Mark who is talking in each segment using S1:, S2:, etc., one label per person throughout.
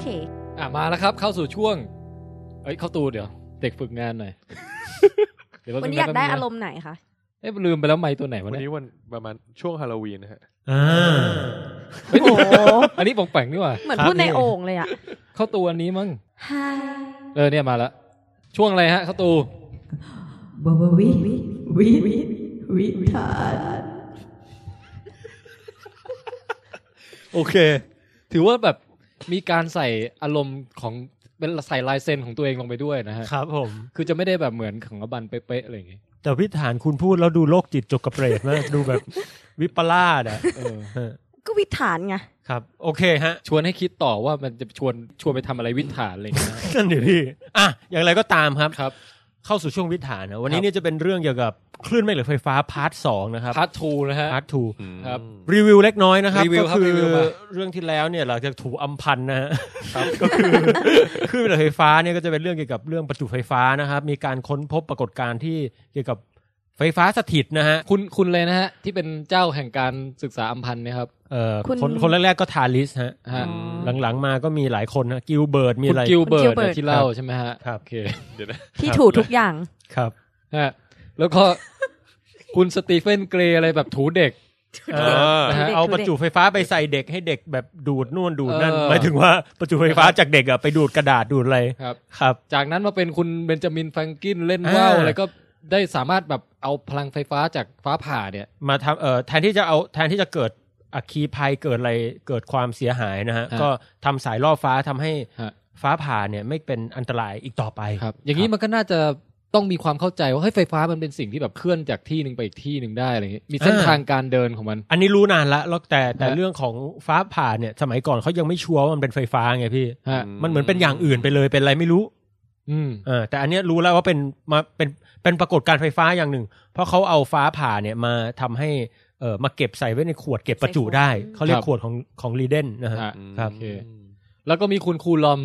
S1: เค
S2: อะมาแล้วครับ เข้าสู่ช่วง เอ้ยเข้าตูเดี๋ยว เด็กฝึกงานหน่อยเดี๋ยว
S1: วันนี้อยากได้อารมณ์ไหนคะ
S2: เอ้ยลืมไปแล้วไม้ตัวไหนวะ
S3: วัน
S2: เนี่ย
S3: นี้วันประมาณช่วงฮาโลวีนนะฮะ
S4: อ่า
S2: เฮ้ย
S1: โอ้โห
S2: อันนี้ปองแปงนี่หว่า
S1: เหมือน
S4: ครับ
S1: พูดใน
S4: นี่
S1: โอ่งเลยอะ
S2: เข้าตูอันนี้มั้ง
S1: ฮา
S2: เออเนี่ยมาแล้วช่วงอะไรฮะ เข้าตู
S1: บววิวิวิวิทาน
S2: โอเค ถือว่าแบบ มีการใส่อารมณ์ของเป็นใส่ลายเซ็นของตัวเองลงไปด้วยนะฮะ
S4: ครับผม
S2: คือจะไม่ได้แบบเหมือนของอบันเป๊ะๆอะไรอย่างงี้
S4: แต่พิธานคุณพูดแล้วดูโรคจิตจกกระเปรตมากดูแบบวิปลาสอะ
S2: เออ
S4: เออ
S1: ก็วิถานไง
S4: ครับ โอเคฮะ
S2: ชวนให้คิดต่อว่ามันจะชวนชวนไปทำอะไรวิถฐานอะไรอย่างเงี้ยนะ
S4: นั่นเดี๋ยวพี่อะอย่างไรก็ตามครับ
S2: ครับ
S4: เข้าสู่ช่วงวิถานนะวัน
S2: ค
S4: นี้
S2: รับ
S4: เนี่ยจะเป็นเรื่องเกี่ยวกับคลื่นแม่เหล็กไฟฟ้าพาร์ทสองนะครับ
S2: พาร์ททูนะฮะ
S4: พาร์ททู
S2: ครับ
S4: รีวิวเล็กน้อยนะครับ
S2: รีวิว
S4: ก็
S2: ครับ
S4: คือ
S2: รีวิวมา
S4: เรื่องที่แล้วเนี่ยหลังจากถูกอำพันนะฮะก็คือคลื่นแม่เหล็กไฟฟ้าเนี่ยก็จะเป็นเรื่องเกี่ยวกับเรื่องประจุไฟฟ้านะครับ มีการค้นพบปรากฏการณ์ที่เกี่ยวกับ ไฟฟ้าสถิตนะฮะ
S2: คุณคุณเลยนะฮะ ที่เป็นเจ้าแห่งการศึกษาอำพันเนี่ยนะครับ
S4: เอ่อคนคนแรกๆก็ทาลิสฮะ
S2: ฮะ
S4: หลังๆมาก็มีหลายคนนะกิลเบิร์ตมี
S2: คุณ
S4: อะไร
S2: กิลเบิร์
S1: คุณ
S2: ด
S1: Gilbert
S2: ที่เล่าใช่ไหมฮะ
S4: ครับ
S2: โอเค
S3: เดี๋ยวนะ
S1: ที่ถูกทุกอย่าง
S4: ครับ
S2: ฮะแล้วก็ คุณสตีเฟนเกรย์อะไรแบบถูเด็ก
S4: เออ
S2: นะฮะ
S4: เอาประจุไฟฟ้าไปใส่เด็กให้เด็กแบบดูดนู่นดูดนั่น
S2: เออ
S4: หมายถึงว่าประจุไฟฟ้าจากเด็กอะไปดูดกระดาษดูดอะไร
S2: ครับ
S4: ครับ
S2: จากนั้นมาเป็นคุณเบนจามินแฟรงกินเล่นว่าว
S4: อ่า
S2: อะไรก็ ได้สามารถแบบเอาพลังไฟฟ้าจากฟ้าผ่าเนี่ย
S4: มาทำเอ่อแทนที่จะเอาแทนที่จะเกิดอัคคีภัยเกิดอะไรเกิดความเสียหายนะฮะ
S2: ฮะ
S4: ก็ทำสายล่อฟ้าทำให้
S2: ฮะ
S4: ฟ้าผ่าเนี่ยไม่เป็นอันตรายอีกต่อไป
S2: ครับ อย่างนี้มันก็น่าจะต้องมีความเข้าใจว่าเฮ้ยไฟฟ้ามันเป็นสิ่งที่แบบเคลื่อนจากที่หนึ่งไปอีกที่หนึ่งได้อะไรอย่างงี้มีเส้น
S4: อ่า
S2: ทางการเดินของมัน
S4: อันนี้รู้นานละแล้วแต่แต่
S2: ฮะ
S4: เรื่องของฟ้าผ่าเนี่ย สมัยก่อนเขายังไม่ชัวร์ว่ามันเป็นไฟฟ้าไงพี่
S2: ฮะ
S4: มันเหมือนเป็นอย่างอื่นไปเลยเป็นอะไรไม่รู้
S2: อืม
S4: เออแต่อันเนี้ยรู้แล้วว่าเป็นมาเป็นเป็นปรากฏการณ์ไฟฟ้าอย่างหนึ่ง เพราะเขาเอาฟ้าผ่าเนี่ยมาทำให้เออมาเก็บใส่ไว้ในขวดเก็บประจุได้ เขาเรียกค
S2: รับ
S4: ขวดของของไลเดนนะฮะ
S2: ฮะ
S4: ครับ
S2: โอเคแล้วก็มีคุณคูลอม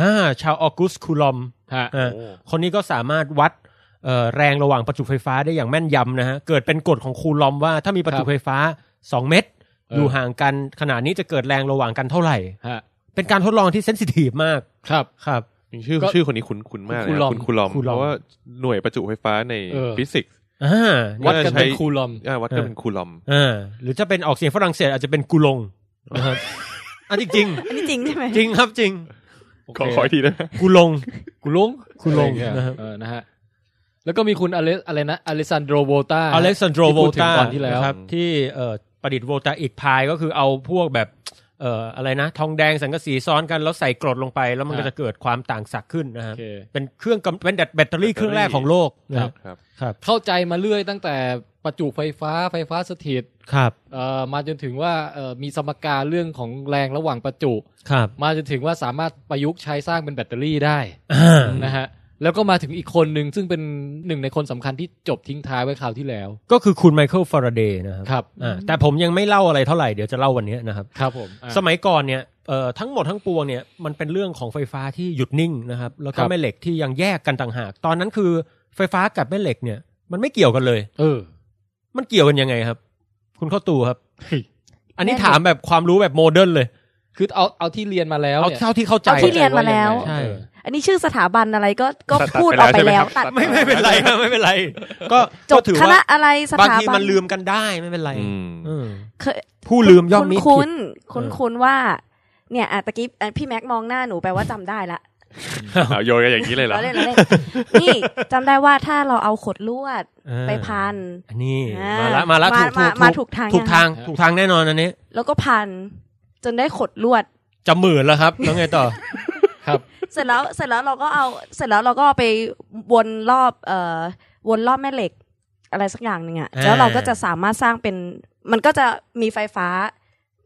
S4: อ่าชาวออกุสคูลอม
S2: ฮะ
S4: อ่า
S3: โอ้
S4: คนนี้ก็สามารถวัดเอ่อแรงระหว่างประจุไฟฟ้าได้อย่างแม่นยำนะฮะ เกิดเป็นกฎของคูลอมว่าถ้ามีประจุ
S2: ครับ
S4: ไฟฟ้า 2 เม็ด
S2: เออ
S4: อ
S2: อ
S4: ยู่ห่างกันขนาดนี้จะเกิดแรงระหว่างกันเท่าไหร่
S2: ฮะ
S4: เป็นการทดลองที่ sensitive มาก
S2: ครับ
S4: ครับ
S3: ชื่อ
S2: ก็
S3: ชื่อคนนี้คุ้นคุ้นมากเลย
S2: คุณ
S3: นะ
S2: ลอม
S3: คุณคูลอม
S4: คุณลอม
S3: เพราะว่าหน่วยประจุไฟฟ้าใน
S2: เออ
S3: ฟิสิกส์
S4: อ่า
S2: วัดกันเป็น
S3: ใช้
S2: คูลอม
S3: อ่าวัดกันเป็นคูลอม
S4: อ่าหรือจะเป็นออกเสียงฝรั่งเศสอาจจะเป็นกูลงนะครับอันจริง
S1: อันนี้จริงใช่ไหม
S4: ๆจริงครับจริง
S3: ขอขออีกทีนะ
S4: กูลง
S2: กูลง
S4: กูลง
S2: อะไรอย่างเงี้ย
S4: นะครับ
S2: เออนะฮะแล้วก็มีคุณอเลอะไรนะอเลซันโดรโวตา
S4: อเล็กซานโดรโว
S2: ที่พูดถึง
S4: ตา
S2: ก่อนที่แล้ว
S4: นะครับที่เอ่อประดิษฐ์ voltaic pile ก็คือเอาพวกแบบ เอ่ออะไรนะ ทองแดงสังกะสีซ้อนกันแล้วใส่กรดลงไป แล้วมันก็
S2: ฮะ
S4: จะเกิดความต่างศักย์ขึ้นนะครับ
S2: โอเค
S4: เป็นเครื่องกำเป็นแบตเตอรี่เครื่องแรกของโลกนะ
S2: ค
S4: ค
S2: รั
S4: รับบ
S3: ครับ
S4: ครับ
S2: เข้าใจมาเรื่อยตั้งแต่ประจุไฟฟ้าไฟฟ้าสถิต
S4: ครับ
S2: เอ่อมาจนถึงว่าเอ่อมีสมการเรื่องของแรงระหว่างประจุ
S4: ครับ
S2: มาจนถึงว่าสามารถประยุกต์ใช้สร้างเป็นแบตเตอรี่ได้
S4: อ่า
S2: นะฮะ แล้วก็มาถึงอีกคนหนึ่งซึ่งเป็นหนึ่งในคนสำคัญที่จบทิ้งท้ายไว้คราวที่แล้ว
S4: ก็คือคุณไมเคิลฟาราเดย์นะครับ
S2: ครับ
S4: อ่าแต่ผมยังไม่เล่าอะไรเท่าไหร่เดี๋ยวจะเล่าวันนี้นะครับ
S2: ครับผมอะ
S4: สมัยก่อนเนี่ยเอ่อทั้งหมดทั้งปวงเนี่ยมันเป็นเรื่องของไฟฟ้าที่หยุดนิ่งนะครับแล้วก็
S2: รับ
S4: แม่เหล็กที่ยังแยกกันต่างหาก ตอนนั้นคือไฟฟ้ากับแม่เหล็กเนี่ย มันไม่เกี่ยวกันเลย
S2: เออ
S4: มันเกี่ยวกันยังไงครับ คุณเข้าตูครับ
S2: เฮ้ย
S4: อันนี้ถามแบบความรู้แบบ modern เลย
S2: คือเอาเอาที่เรียนมาแล้ว
S4: เอา
S2: เนี่ย
S4: เท่าที่เข้าใจ
S1: เอาที่เรียนมาแล้ว
S4: ใช่
S2: เออ
S1: อันนี้ชื่อสถาบันอะไรก็ก็
S3: ตัด
S1: พูด
S3: ไป
S1: ออกไป
S3: แล้ว
S1: แล้ว
S3: ใช่ไหมครับ
S1: ตัด
S4: ไม่ไม่เป็นไรครับไม่เป็นไร ก็
S1: จ
S4: ก็
S1: บ
S4: ถือ
S1: คณะ
S4: ว่า
S1: อะไรส
S4: บาง
S1: ถา
S4: ที
S1: บัน
S4: มันลืมกันได้ไม่เป็นไร
S3: อืม
S4: เออ
S1: เคย
S4: ผู้ลืมย่อมมิ
S1: คุ้น
S4: ผิด
S1: คุ้นคุ้นคุ้นว่า เนี่ยอะตะกี้อะพี่แม็กมองหน้าหนูแปลว่าจำได้ละ
S3: เอาโยนกันอย่างนี้เลยเหรอ
S1: เราเล่นเราเล่นนี่จำได้ว่าถ้าเราเอาขดลวด
S4: เออ
S1: ไปพัน
S4: อันนี้
S1: อ่
S4: มาละมาละ
S1: มา
S4: ถูก
S1: มา
S4: ถูก
S1: มาถูกทาง
S4: ถูก
S1: ยัง
S4: ทางถูกทางแน่นอนอันนี้
S1: แล้วก็พันจนได้ขดลวด
S4: จะหมื่นแล้วครับ แล้วไงต่อ
S2: ครับ
S1: เสร็จแล้วเสร็จแล้วเราก็เอาเสร็จแล้วเราก็เอาไปวนรอบเอ่อวนรอบแม่เหล็ก อะไรสักอย่างหนึ่งอะ
S4: อ่า
S1: แล้วเราก็จะสามารถสร้างเป็น มันก็จะมีไฟฟ้า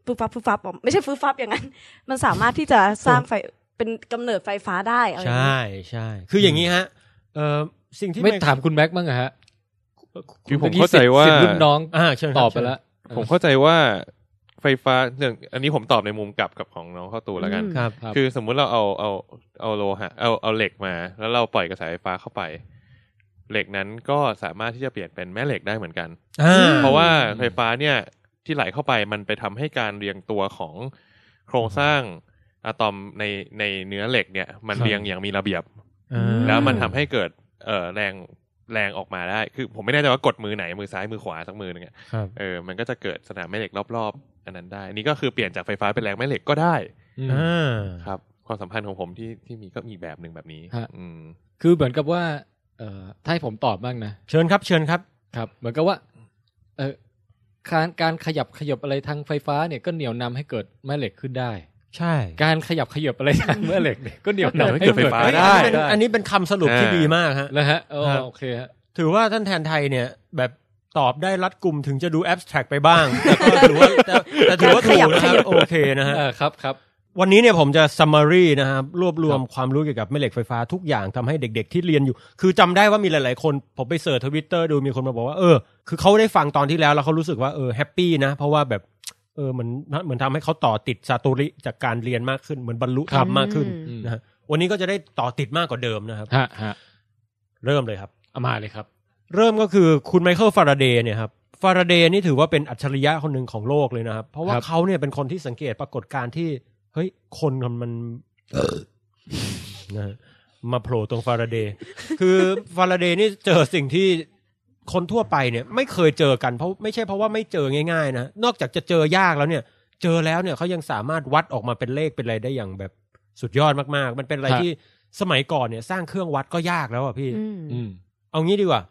S1: ฟืบฟับฟืบฟับออกไม่ใช่ฟืบฟับอย่างนั้น มันสามารถที่จะสร้างไฟเป็นกำเนิดไฟฟ้าได้เอาอย่าง
S4: ใช่
S1: นี้
S4: ใช่คืออย่างนี้ฮะเอ่อสิ่งที่
S2: ไม่ถามคุณแม็กบ้างเหรอฮะ
S3: คือผมเข้าใจว่า
S2: สิทธิ์รุ่นน้อง
S4: อ่าเชิญครับ
S2: ตอบไปแล้ว
S3: ผมเข้าใจว่า ไฟฟ้าอย่างอันนี้ผมตอบในมุมกลับกับของน้องเข้าตูแล้วกัน
S4: ครับ
S2: ครับ
S3: คือสมมุติเราเอาเอาเอาโลหะเอาเอาเหล็กมา แล้วเราปล่อยกระแสไฟฟ้าเข้าไป เหล็กนั้นก็สามารถที่จะเปลี่ยนเป็นแม่เหล็กได้เหมือนกัน
S4: อ่า
S3: เพราะว่าไฟฟ้าเนี่ยที่ไหลเข้าไปมันไปทำให้การเรียงตัวของโครงสร้างอะตอมในในเนื้อเหล็กเนี่ย มัน
S4: ครับ
S3: เรียงอย่างมีระเบียบ
S4: อ่า
S3: แล้วมันทำให้เกิดเอ่อแรงแรงออกมาได้ คือผมไม่แน่ใจว่ากดมือไหนมือซ้ายมือขวาสักมือหนึงอะ
S4: ครับ
S3: เออมันก็จะเกิดสนามแม่เหล็กรอบๆ อันนั้นได้ อันนี้ก็คือเปลี่ยนจากไฟฟ้าเป็นแรงแม่เหล็กก็ได้
S2: อืม
S4: อ่า
S3: ครับ ความสัมพันธ์ของผมที่ที่มีก็มีแบบหนึ่งแบบนี้
S2: ฮะ
S3: อืม
S2: คือเหมือนกับว่าเอ่อถ้าให้ผมตอบบ้างนะ
S4: เชิญครับ เชิญครับ
S2: ครับ เหมือนกับว่า เออการการขยับขยับอะไรทางไฟฟ้าเนี่ยก็เหนี่ยวนำให้เกิดแม่เหล็กขึ้นได้
S4: ใช่
S2: การขยับขยับอะไรทางแม่เหล็กเนี่ยก็เหนี่ยวนำให้
S3: ให้เกิดไฟฟ้า
S4: เฮ้ย
S3: ได้
S4: อันนี้เป็นอันนี้เป็นคำสรุปที่
S3: อ่า
S4: ดีมากฮะ
S2: นะฮะเออ
S4: ครับ
S2: โอเคฮะ
S4: ถือว่าท่านแทนไทยเนี่ย แบบ ตอบได้รัดกลุ่มถึงจะดูแอบสแตรกไปบ้าง แต่ก็ถือว่าแต่แต่ถือว่าถูกนะครับโอเคนะฮะ
S2: เออครับครับ
S4: วันนี้เนี่ยผมจะ summary นะครับรวบรวมความรู้เกี่ยวกับแม่เหล็กไฟฟ้าทุกอย่างทำให้เด็กๆที่เรียนอยู่ คือจำได้ว่ามีหลายๆคน ผมไป search ทวิตเตอร์ดูมีคนมาบอกว่าเออคือเขาได้ฟังตอนที่แล้วแล้วเขารู้สึกว่าเออ happy นะ เพราะว่าแบบเออเหมือนเหมือนทำให้เขาต่อติดซาโตริจากการเรียนมากขึ้นเหมือนบรรลุธรรมมากขึ้น
S2: อืม
S4: นะฮะวันนี้ก็จะได้ต่อติดมากกว่าเดิมนะครับ
S2: ฮะฮะ
S4: เริ่มเลยครับ
S2: เอามาเลยครับ
S4: เริ่มก็คือคุณไมเคิลฟาราเดย์เนี่ยครับฟาราเดย์นี่ถือว่าเป็นอัจฉริยะคนหนึ่งของโลกเลยนะครับ เพราะว่า
S2: ครับ
S4: เขาเนี่ยเป็นคนที่สังเกตปรากฏการณ์ที่ เฮ้ย คนมันมันนะฮะมาโผล่ตรงฟาราเดย์คือฟาราเดย์นี่เจอสิ่งที่คนทั่วไปเนี่ย ไม่เคยเจอกันเพราะไม่ใช่เพราะว่าไม่เจอง่ายๆนะนอกจากจะเจอยากแล้วเนี่ย เจอแล้วเนี่ยเขายังสามารถวัดออกมาเป็นเลขเป็นอะไรได้อย่างแบบสุดยอดมากๆ มันเป็นอะไร
S2: ครับ
S4: ที่สมัยก่อนเนี่ย สร้างเครื่องวัดก็ยากแล้วอะพี่
S1: อืม
S2: อืม
S4: เอางี้ดีกว่า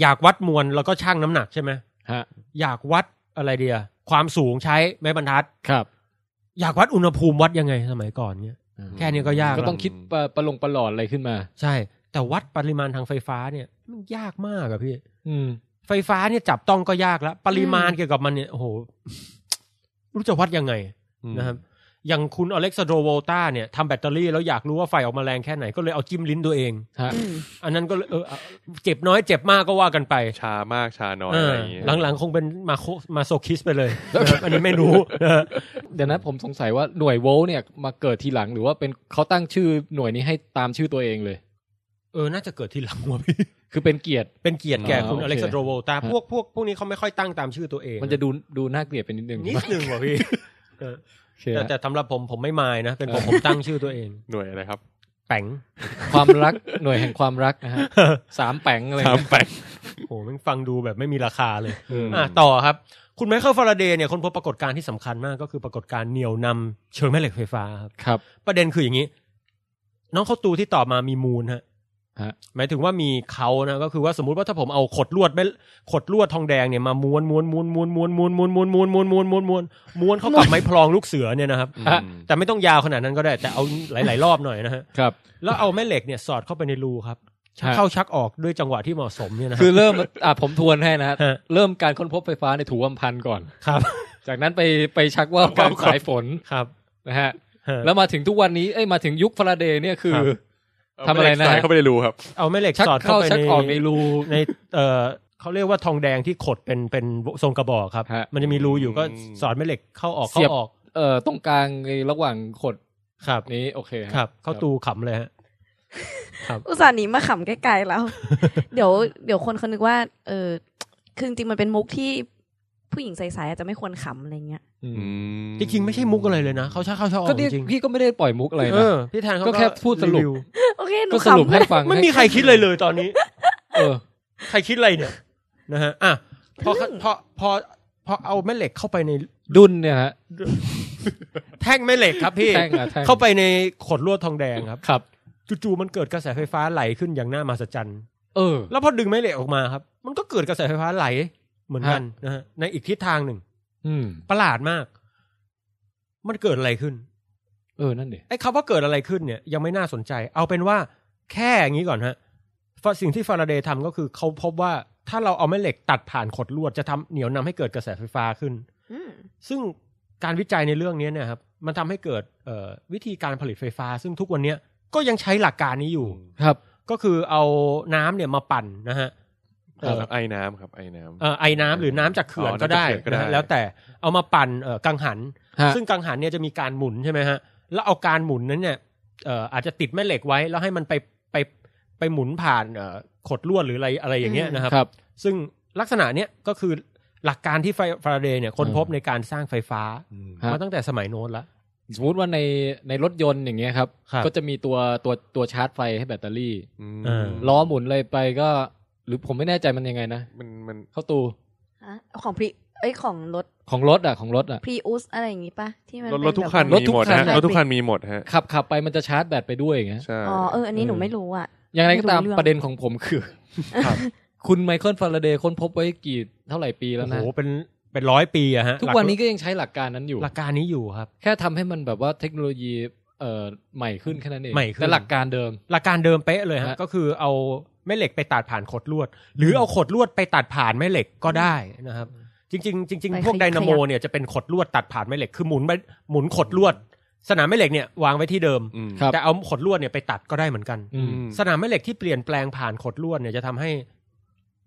S4: อยากวัดมวลแล้วก็ชั่งน้ำหนักใช่ไหม
S2: ฮะ
S4: อยากวัดอะไรเดียความสูงใช้ไม้บรรทัด
S2: ครับ
S4: อยากวัดอุณหภูมิวัดยังไงสมัยก่อนเนี่ย แค่นี้ก็ยาก
S2: ก็
S4: แล้ว
S2: ต้องคิดประประลงประหลอดอะไรขึ้นมา
S4: ใช่ แต่วัดปริมาณทางไฟฟ้าเนี่ยมันยากมากอะพี่
S2: อืม
S4: ไฟฟ้าเนี่ยจับต้องก็ยากแล้ว ปริมาณเกี่ยวกับมันเนี่ยโอ้โหไม่รู้จะวัดยังไง
S3: อืม
S4: นะครับ อย่างคุณอเล็กซานโดโวลตาเนี่ยทำแบตเตอรี่แล้วอยากรู้ว่าไฟออกมาแรงแค่ไหนก็เลยเอาจิ้มลิ้นตัวเอง
S2: ฮะ
S1: อืม
S4: อันนั้นก็เลยเออเอาเจ็บน้อยเจ็บมากก็ว่ากันไป
S3: ชามากชาน้อย
S4: เอ
S3: อะไร
S4: อ
S3: อย่างเงี้ย
S4: หลังๆ คงเป็นมาโค masochist ไปเลยนะครับอันนี้ไม่รู้นะฮะ
S2: เดี๋ยวนะผมสงสัยว่าหน่วยโวลต์เนี่ยมาเกิดทีหลังหรือว่าเป็นเขาตั้งชื่อหน่วยนี้ให้ตามชื่อตัวเองเลย
S4: เออ น่าจะเกิดทีหลังว่ะพี่
S2: คือเป็นเกียรติ
S4: เป็นเกียรติแก่คุณ
S2: อ๋อ
S4: อ
S2: โอเค
S4: เล็กซานโดโวลตา
S2: ฮะ
S4: พวกพวกพวกนี้เขาไม่ค่อยตั้งตามชื่อตัวเอง
S2: มันจะดูดูน่าเกลียดไปนิดนึง
S4: นิดนึงว่ะพี่เออ
S2: โอเค
S4: แต่
S2: ฮะ
S4: แต่สำหรับผมผมไม่มายนะ เป็นผมผมตั้งชื่อตัวเอง
S3: หน่วยอะไรครับ
S4: แป๋ง
S2: ความรักหน่วยแห่งความรักนะฮะสามแปงอะไร
S3: สาม
S2: เงี้ย
S3: แปด
S4: โอ้โหมันฟังดูแบบไม่มีราคาเลย
S2: อืม
S4: อะต่อครับ คุณไมเคิลฟาราเดย์เนี่ยคนพบปรากฏการณ์ที่สำคัญมากก็คือปรากฏการณ์เหนี่ยวนำเชิงแม่เหล็กไฟฟ้าครับ
S2: ครับ
S4: ประเด็นคืออย่างนี้ น้องเข้าตูที่ตอบมามีมูลฮะ
S2: ฮะ
S4: หมายถึงว่ามีเขานะก็คือว่าสมมุติว่าถ้าผมเอาขดลวดไม่ขดลวดทองแดงเนี่ยมาม้วนม้วนม้วนม้วนม้วนม้วนม้วนม้วนม้วนม้วนม้วนม้วนม้วนม้วนเข้ากับไม้พลองลูกเสือเนี่ยนะครับแต่ไม่ต้องยาวขนาดนั้นก็ได้แต่เอาหลาย ๆ รอบหน่อยนะฮะ
S2: ครับ
S4: แล้วเอาแม่เหล็กเนี่ยสอดเข้าไปในรูครับเข้าชักออกด้วยจังหวะที่เหมาะสมเนี่ยนะ
S2: คือเริ่มอะผมทวนให้นะฮะเริ่มการค้นพบไฟฟ้าในถูกอำพันธ์ก่อน
S4: ครับ
S2: จากนั้นไปไปชักว่ากางสายฝน
S4: ครับ
S2: นะฮะแล้วมาถึงทุกวันนี้เอ้ยมาถึงยุคฟาราเดย์เนี่ยคือ
S4: ค
S2: ทำอะไรนะฮะ
S3: ใส่เข้าไปในรูครับ
S4: เอาแม่เหล็ก
S2: ชัก
S4: สอด
S2: เข้า
S4: เข้าไป
S2: ชัก
S4: ใน
S2: ออกในรู
S4: ในเออเขาเรียกว่าทองแดงที่ขดเป็นเป็นทรงกระบอกครับ
S2: ฮะ
S4: มันจะมีรูอยู่ก็
S3: อืม
S4: สอดแม่เหล็กเข้าออก
S2: เสี
S4: เข้าย
S2: บ
S4: ออก
S2: เอ่อตรงกลางไอ้ระหว่างขด
S4: ครับ
S2: นี้โอเคฮะ
S4: ครับ เข้าตูขำเลยฮะ
S1: อุตส่าห์หนีมาขำใกล้ๆแล้ว เดี๋ยวเดี๋ยวคนเขานึกว่า เออคือจริงๆมันเป็นมุกที่ผู้หญิงใสๆอาจจะไม่ควรขำอะไรเงี้ย
S2: อืม
S3: อืม
S4: จริงๆไม่ใช่มุกอะไรเลยนะเขาชักเข้าชักออ
S2: ก็
S4: ก
S2: เนี่ย
S4: จริง
S2: พี่ก็ไม่ได้ปล่อยมุกอะไร
S4: เอ
S2: นะ
S4: อพี่แทนเขา
S2: ก็แค่พูดสรุป
S4: วิว
S1: โอเคหนู
S2: ก็สรุป
S1: ขำ
S2: ให้ฟัง
S4: ไม่มีใครคิดเลยเลยตอนนี้
S2: เออ
S4: ใครคิดอะไรเนี่ยนะฮะอะพอพอพอพอเอาแม่เหล็กเข้าไปใน
S2: ดุนเนี่ยฮะ
S4: แท่งแม่เหล็กครับพี่
S2: แท่งอะแท่ง
S4: เข้าไปในขดลวดทองแดงครับ
S2: ครับ
S4: จู่ๆมันเกิดกระแสไฟฟ้าไหลขึ้นอย่างน่ามหัศจรรย์
S2: เออ
S4: แล้วพอดึงแม่เหล็กออกมาครับ มันก็เกิดกระแสไฟฟ้าไหลเหมือนกันนะฮะในอีกทิศทางหนึ่ง
S2: อืม
S4: ประหลาดมาก มันเกิดอะไรขึ้น
S2: เออนั่นดิ
S4: ไอ้คำว่าเกิดอะไรขึ้นเนี่ยยังไม่น่าสนใจ เอาเป็นว่าแค่อย่างนี้ก่อนฮะฟาสิ่งที่ฟาราเดย์ทำก็คือเขาพบว่าถ้าเราเอาแม่เหล็กตัดผ่านขดลวดจะทำเหนียวนำให้เกิดกระแสไฟฟ้าขึ้น
S1: อืม
S4: ซึ่งการวิจัยในเรื่องนี้เนี่ยครับ มันทำให้เกิดเอ่อวิธีการผลิตไฟฟ้า ซึ่งทุกวันเนี้ยก็ยังใช้หลักการนี้อยู่
S2: ครับ
S4: ก็คือเอาน้ำเนี่ยมาปั่นนะฮะเอ่อ
S3: ไอ้น้ำครับไอ้น้ำ
S4: เอ่อไอ้น้ำหรือน้ำจากเขื่อน
S3: อ๋อ
S4: ก็ได้
S3: น้ำจากเขื่อนก็ได้
S4: นะฮะแล้วแต่เอามาปั่นเอ่อกังหัน
S2: ฮะ
S4: ซึ่งกังหันเนี่ยจะมีการหมุนใช่ไหมฮะ แล้วเอาการหมุนนั้นเนี่ยเอ่ออาจจะติดแม่เหล็กไว้ แล้วให้มันไปไปไปหมุนผ่านเอ่อขดลวดหรืออะไรอะไรอย่างเงี้ยนะครับ
S2: ครับ
S4: ซึ่งลักษณะเนี้ยก็คือหลักการที่ไฟฟาราเดย์เนี่ยค้นพบในการสร้างไฟฟ้า
S2: ฮะ
S4: มาตั้งแต่สมัยโน้นละ
S2: สมมติว่าในในรถยนต์อย่างเงี้ยครับ
S4: ครับ
S2: ก็จะมีตัวตัวตัวชาร์จไฟให้แบตเตอรี่
S3: อืม
S4: เออ
S2: ล้อหมุนเลยไปก็ หรือผมไม่แน่ใจมันยังไงนะ
S3: มันมัน
S2: เข้าตู
S1: ฮะ ของพรีเอ้ยของรถ
S2: ของรถอะของรถอะ
S1: พรีอุสอะไรอย่างงี้ปะที่มัน
S3: รถ
S1: เป็
S3: รถทุกคัน
S1: แบบ
S2: ร
S1: ว่า
S2: ถ
S3: มี
S2: ทุก
S3: หมด
S2: คัน
S3: ฮะรถทุกคันมีหมดฮะ
S2: ขับขับไปมันจะชาร์จแบตไปด้วยอย่างเงี้ย
S3: ใช่
S1: อ๋อเอออันนี้หนู
S2: เออ
S1: ไม่รู้อะ
S2: อย่างไรก็ตาม
S1: ไม่รู้เรื่อง
S2: ประเด็นของผมคือ
S4: ครับ
S2: คุณไมเคิลฟาราเดย์ค้นพบไว้กี่เท่าไหร่ปีแล้
S4: โอ้
S2: ว
S4: โห
S2: นะ
S4: เป็นเป็นร้อยปีอะฮะ
S2: ทุกวันนี้ก็ยังใช้หลักการนั้นอยู่
S4: หลักการนี้อยู่ครับ
S2: แค่ทำให้มันแบบว่าเทคโนโลยีเอ่อใหม่ขึ้นแค่นั้นเอง
S4: ใหม่ขึ้น
S2: แต่หลักการเดิม
S4: หลักการเดิมเป๊ะเลยฮะ
S2: ฮะ
S4: ก็คือเอา แม่เหล็กไปตัดผ่านขดลวด หรือเอาขดลวดไปตัดผ่านแม่เหล็กก็ได้นะครับ จริง ๆ จริง
S1: ไป
S4: ๆพวก
S1: ขยับ
S4: ไดนาโมเนี่ยจะเป็นขดลวดตัดผ่านแม่เหล็กคือหมุนไปหมุนขดลวด สนามแม่เหล็กเนี่ยวางไว้ที่เดิม
S3: อืม
S2: ครับ
S4: แต่เอาขดลวดเนี่ยไปตัดก็ได้เหมือนกัน
S2: อืม
S3: อืม
S4: สนามแม่เหล็กที่เปลี่ยนแปลงผ่านขดลวดเนี่ยจะทำให้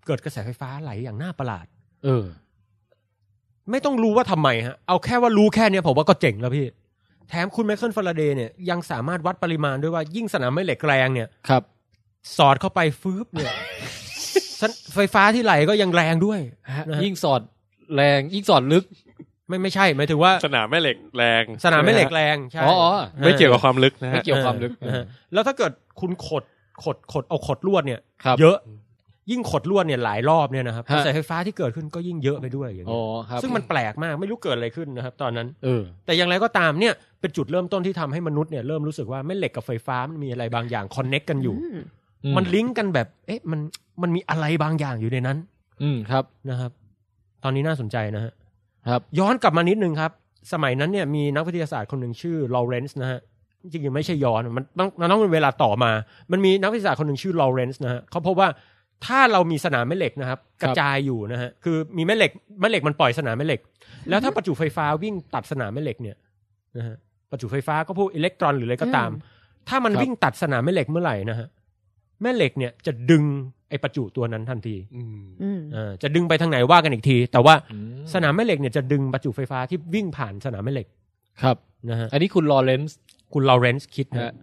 S4: เกิดกระแสไฟฟ้าไหลอย่างน่าประหลาด
S2: เออ
S4: ไม่ต้องรู้ว่าทำไมฮะ เอาแค่ว่ารู้แค่เนี้ยผมว่าก็เจ๋งแล้วพี่ แถมคุณไมเคิลฟาราเดย์เนี่ยยังสามารถวัดปริมาณด้วยว่ายิ่งสนามแม่เหล็กแรงเนี่ย
S2: ครับ
S4: สอดเข้าไปฟืบเนี่ยสัญไฟฟ้าที่ไหลก็ยังแรงด้วย
S2: ฮะ
S4: นะฮะ
S2: ยิ่งสอดแรงยิ่งสอดลึก
S4: ไม่ไม่ใช่หมายถึงว่า
S3: สนามแม่เหล็กแรง
S4: สนามแม่เหล็กแรงใช่
S2: อ๋ออ๋อ
S3: ไม่เกี่ยวกับความลึกนะฮะ
S2: ไม่เกี่ยวความลึก
S4: นะฮะแล้วถ้าเกิดคุณขดขดขดเอาขดลวดเนี่ย
S2: ครับ
S4: เยอะยิ่งขดลวดเนี่ยหลายรอบเนี่ยนะครับ
S2: ฮะ
S4: กระแสไฟฟ้าที่เกิดขึ้นก็ยิ่งเยอะไปด้วยอย่าง
S2: อ๋อ
S4: เงี้ย
S2: ครับ
S4: ซึ่งมันแปลกมากไม่รู้เกิดอะไรขึ้นนะครับ ตอนนั้น
S2: เออ
S4: แต่อย่างไรก็ตามเนี่ยเป็นจุดเริ่มต้นที่ทำให้มนุษย์เนี่ยเริ่มรู้สึกว่าแม่เหล็กกับไฟฟ้ามันมีอะไรบางอย่างคอนเน็กกันอยู่
S1: อื
S2: อืม
S4: มันลิงก์กันแบบ เอ๊ะ มันมันมีอะไรบางอย่างอยู่ในนั้น
S2: อืมครับ
S4: นะครับ ตอนนี้น่าสนใจนะฮะ
S2: ครับ
S4: ย้อนกลับมานิดนึงครับ สมัยนั้นเนี่ยมีนักวิทยาศาสตร์คนหนึ่งชื่อลอเรนซ์นะฮะจริงๆไม่ใช่ย้อนมันต้องมันต้องเป็นเวลาต่อมา มันมีนักวิทยาศาสตร์คนหนึ่งชื่อลอเรนซ์นะฮะเขาพบว่าถ้าเรามีสนามแม่เหล็กนะครับ กระจายอยู่นะฮะคือมีแม่เหล็กแม่เหล็กมันปล่อยสนามแม่เหล็ก แล้วถ้าประจุไฟฟ้าวิ่งตัดสนามแม่เหล็กเนี่ยนะฮะประจุไฟฟ้าก็พวกอิเล็กตรอนหรืออะไรก็ตาม ถ้ามัน
S2: ครับ
S4: วิ่งตัดสนามแม่เหล็กเมื่อไหร่นะฮะ แม่เหล็กเนี่ยจะดึงไอ้ประจุตัวนั้นทันที
S3: อืม
S1: อืม
S4: อ่าจะดึงไปทางไหนว่ากันอีกที แต่ว่า
S2: อืม
S4: สนามแม่เหล็กเนี่ยจะดึงประจุไฟฟ้าที่วิ่งผ่านสนามแม่เหล็ก
S2: ครับ
S4: นะฮะ
S2: อันนี้คุณลอเรนซ์
S4: คุณลอเรนซ์คิดนะ
S2: ฮะ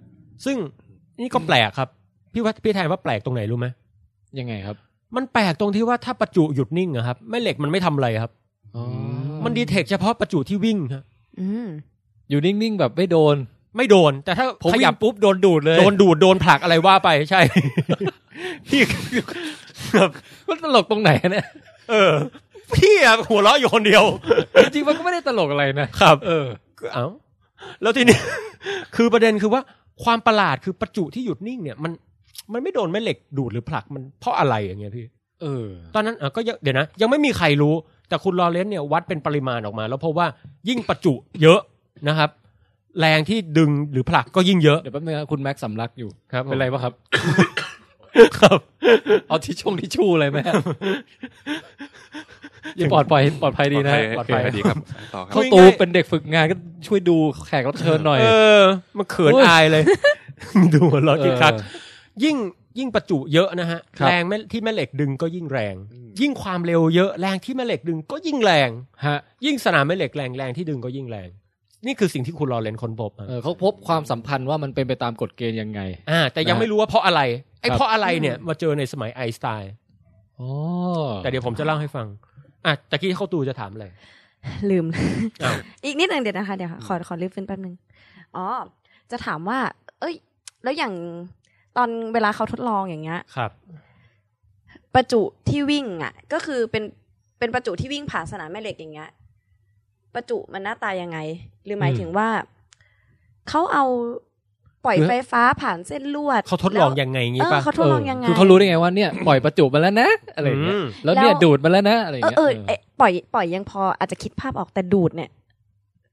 S4: ซึ่งนี่ก็แปลกครับ พี่ว่าพี่แทนว่าแปลกตรงไหนรู้ไหม
S2: ยังไงครับ
S4: มันแปลกตรงที่ว่าถ้าประจุหยุดนิ่งอะครับแม่เหล็กมันไม่ทำอะไรครับ
S2: อ๋อ
S4: มันดีเทคเฉพาะประจุที่วิ่งครับ
S1: อืม
S2: อยู่นิ่งๆแบบไม่โดน
S4: ไม่โดน แต่ถ้า
S2: ผม
S4: ข
S2: ข
S4: ยั
S2: ยั
S4: บบ
S2: ปุ๊บโดนดูดเลย
S4: โดนดูดโดนผลักอะไรว่าไปใช่ พี่ครับ
S2: มันตลกตรงไหนเนี่ย
S4: เออ พี่อะหัวเราะอยู่คนเดียว
S2: จริงๆมันก็ไม่ได้ตลกอะไรนะ
S4: ครับ
S2: เออ
S4: เอ้าแล้วทีนี้ คือประเด็นคือว่าความประหลาดคือประจุที่หยุดนิ่งเนี่ยมันมันไม่โดนแม่เหล็กดูดหรือผลักมันเพราะอะไรอย่างเงี้ยพี่
S2: เออ
S4: ตอนนั้นอะก็ยังเดี๋ยวนะ ยังไม่มีใครรู้ แต่คุณลอเรนซ์เนี่ยวัดเป็นปริมาณออกมา แล้วพบว่ายิ่งประจุเยอะนะครับ แรงที่ดึงหรือผลักก็ยิ่งเยอะ
S2: เดี๋ยวแป๊บนึงนะคุณแม็กซ์สำลักอยู่
S4: ครับ
S2: เป็นไรปะครับ
S4: ครับ
S2: เอาทิชชงทิชชู่อะไรไหมยังปลอดภัยปลอดภัยดีนะ
S3: ปลอดภัยดีครับต่อครับ
S2: เข้าตูเป็นเด็กฝึกงานก็ช่วยดูแขกรับเชิญหน่อย
S4: เออมันเขิน
S2: โอ้ย
S4: อายเลย ดูหัวเราะคิกคัก
S2: เออ
S4: ยิ่งยิ่งประจุเยอะนะฮะ
S2: ครับ
S4: แรงแม่ที่แม่เหล็กดึงก็ยิ่งแรง ยิ่งความเร็วเยอะแรงที่แม่เหล็กดึงก็ยิ่งแรง
S2: ฮะ
S4: ยิ่งสนามแม่เหล็กแรงแรงที่ดึงก็ยิ่งแรง นี่คือสิ่งที่คุณลอเรนซ์ค้นพบอะ
S2: เออเขาพบความสัมพันธ์ว่ามันเป็นไปตามกฎเกณฑ์ยังไง
S4: อ่า แต่ยัง
S2: นะ
S4: ไม่รู้ว่าเพราะอะไร ไอ้
S2: ครับ
S4: เพราะอะไรเนี่ยมาเจอในสมัยไอน์สไตน์
S2: อ๋อ
S4: แต่เดี๋ยวผมจะเล่าให้ฟัง อะตะกี้เข้าตูจะถามอะไร
S1: ลืม
S4: อ้าว
S1: อีกนิดหนึ่งเดี๋ยวนะคะเดี๋ยวค่ะขอขอรีบฟื้นแป๊บนึง อ๋อ จะถามว่า เอ้ย แล้วอย่างตอนเวลาเขาทดลองอย่างเงี้ย
S4: ครับ
S1: ประจุที่วิ่งอะ ก็คือเป็นเป็นประจุที่วิ่งผ่านสนามแม่เหล็กอย่างเงี้ย ประจุมันหน้าตายังไง หรือหมาย
S4: อืม
S1: ถึงว่าเขาเอาปล่อยไฟฟ้าผ่านเส้นลวด
S4: เขาทดลอง
S1: แล้ว
S4: ยังไงงี้
S1: เออ
S4: ปะ
S1: เขาทดลองยังไง
S2: คือเขารู้ได้ไงว่าเนี่ยปล่อยประจุมาแล้วนะอะไรอย่างเงี้ย
S4: อืม
S2: แล้วเนี่ย
S1: แล้ว
S2: ดูดมาแล้วนะอะไรอย่าง
S1: เออ
S2: เงี้ย
S1: เออเอะปล่อยปล่อยยังพออาจจะคิดภาพออกแต่ดูดเนี่ย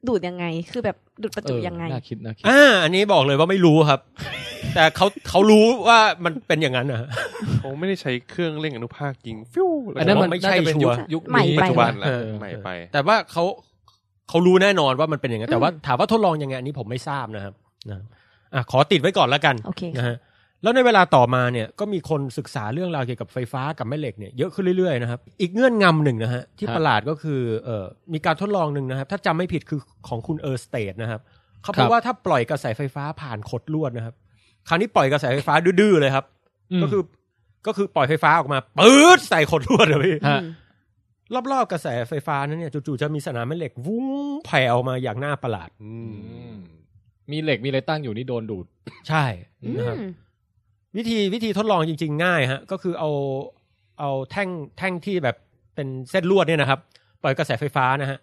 S1: ดูดยังไง คือแบบดูดประ
S2: เอ
S1: จุ
S2: อ
S1: ยังไง
S2: น่าคิดน่าคิด
S4: อ่าอันนี้บอกเลยว่าไม่รู้ครับ แต่เขาเขารู้ว่ามันเป็นอย่างนั้นนะ
S3: คงไม่ได้ใช้เครื่องเร่งอนุภาคยิงฟิว
S2: อันนั้นมัน
S4: ไม่ใช่
S2: น่าจะเป็น
S4: ชั
S2: ยุ
S4: ว
S2: ค
S4: ร์
S2: ยุค
S1: ใหม่
S2: นี้
S1: ไป
S3: ปัจจุบัน
S4: เอ
S3: ละ
S4: อ
S3: ใหม่ไป
S4: แต่ว่าเขา เขารู้แน่นอนว่ามันเป็นอย่างนั้นแต่ว่าถามว่าทดลองยังไงอันนี้ผมไม่ทราบนะครับนะอะขอติดไว้ก่อนแล้วกัน
S1: โอเค
S4: นะฮะแล้วในเวลาต่อมาเนี่ยก็มีคนศึกษาเรื่องราวเกี่ยวกับไฟฟ้ากับแม่เหล็กเนี่ยเยอะขึ้นเรื่อยๆนะครับ อีกเงื่อนงำหนึ่งนะฮะที่ประหลาดก็คือเอ่อมีการทดลองหนึ่งนะครับ ถ้าจำไม่ผิดคือของคุณเออร์สเตดนะครับเขาพบว่าถ้าปล่อยกระแสไฟฟ้าผ่านขดลวดนะครับ คราวนี้ปล่อยกระแสไฟฟ้าดื้อๆเลยครับ
S2: ม
S4: ก็คือก็คือปล่อยไฟฟ้าออกมาปื๊ดใส่ขดลวดเลยพี่
S2: ฮะ
S4: รอบๆกระแสไฟฟ้านั้นเนี่ยจู่ๆจะมีสนามแม่เหล็กวุ้งแผ่ออกมาอย่างน่าประหลาด
S3: อืม
S2: มีเหล็กมีอะไรตั้งอยู่นี่โดนดูด
S4: ใช่
S1: อื
S4: นะครับ
S1: ม
S4: วิธีวิธีทดลองจริง ๆ ง่ายฮะ ก็คือเอาเอาแท่งแท่งที่แบบเป็นเส้นลวดเนี่ยนะครับ ปล่อยกระแสไฟฟ้านะฮะ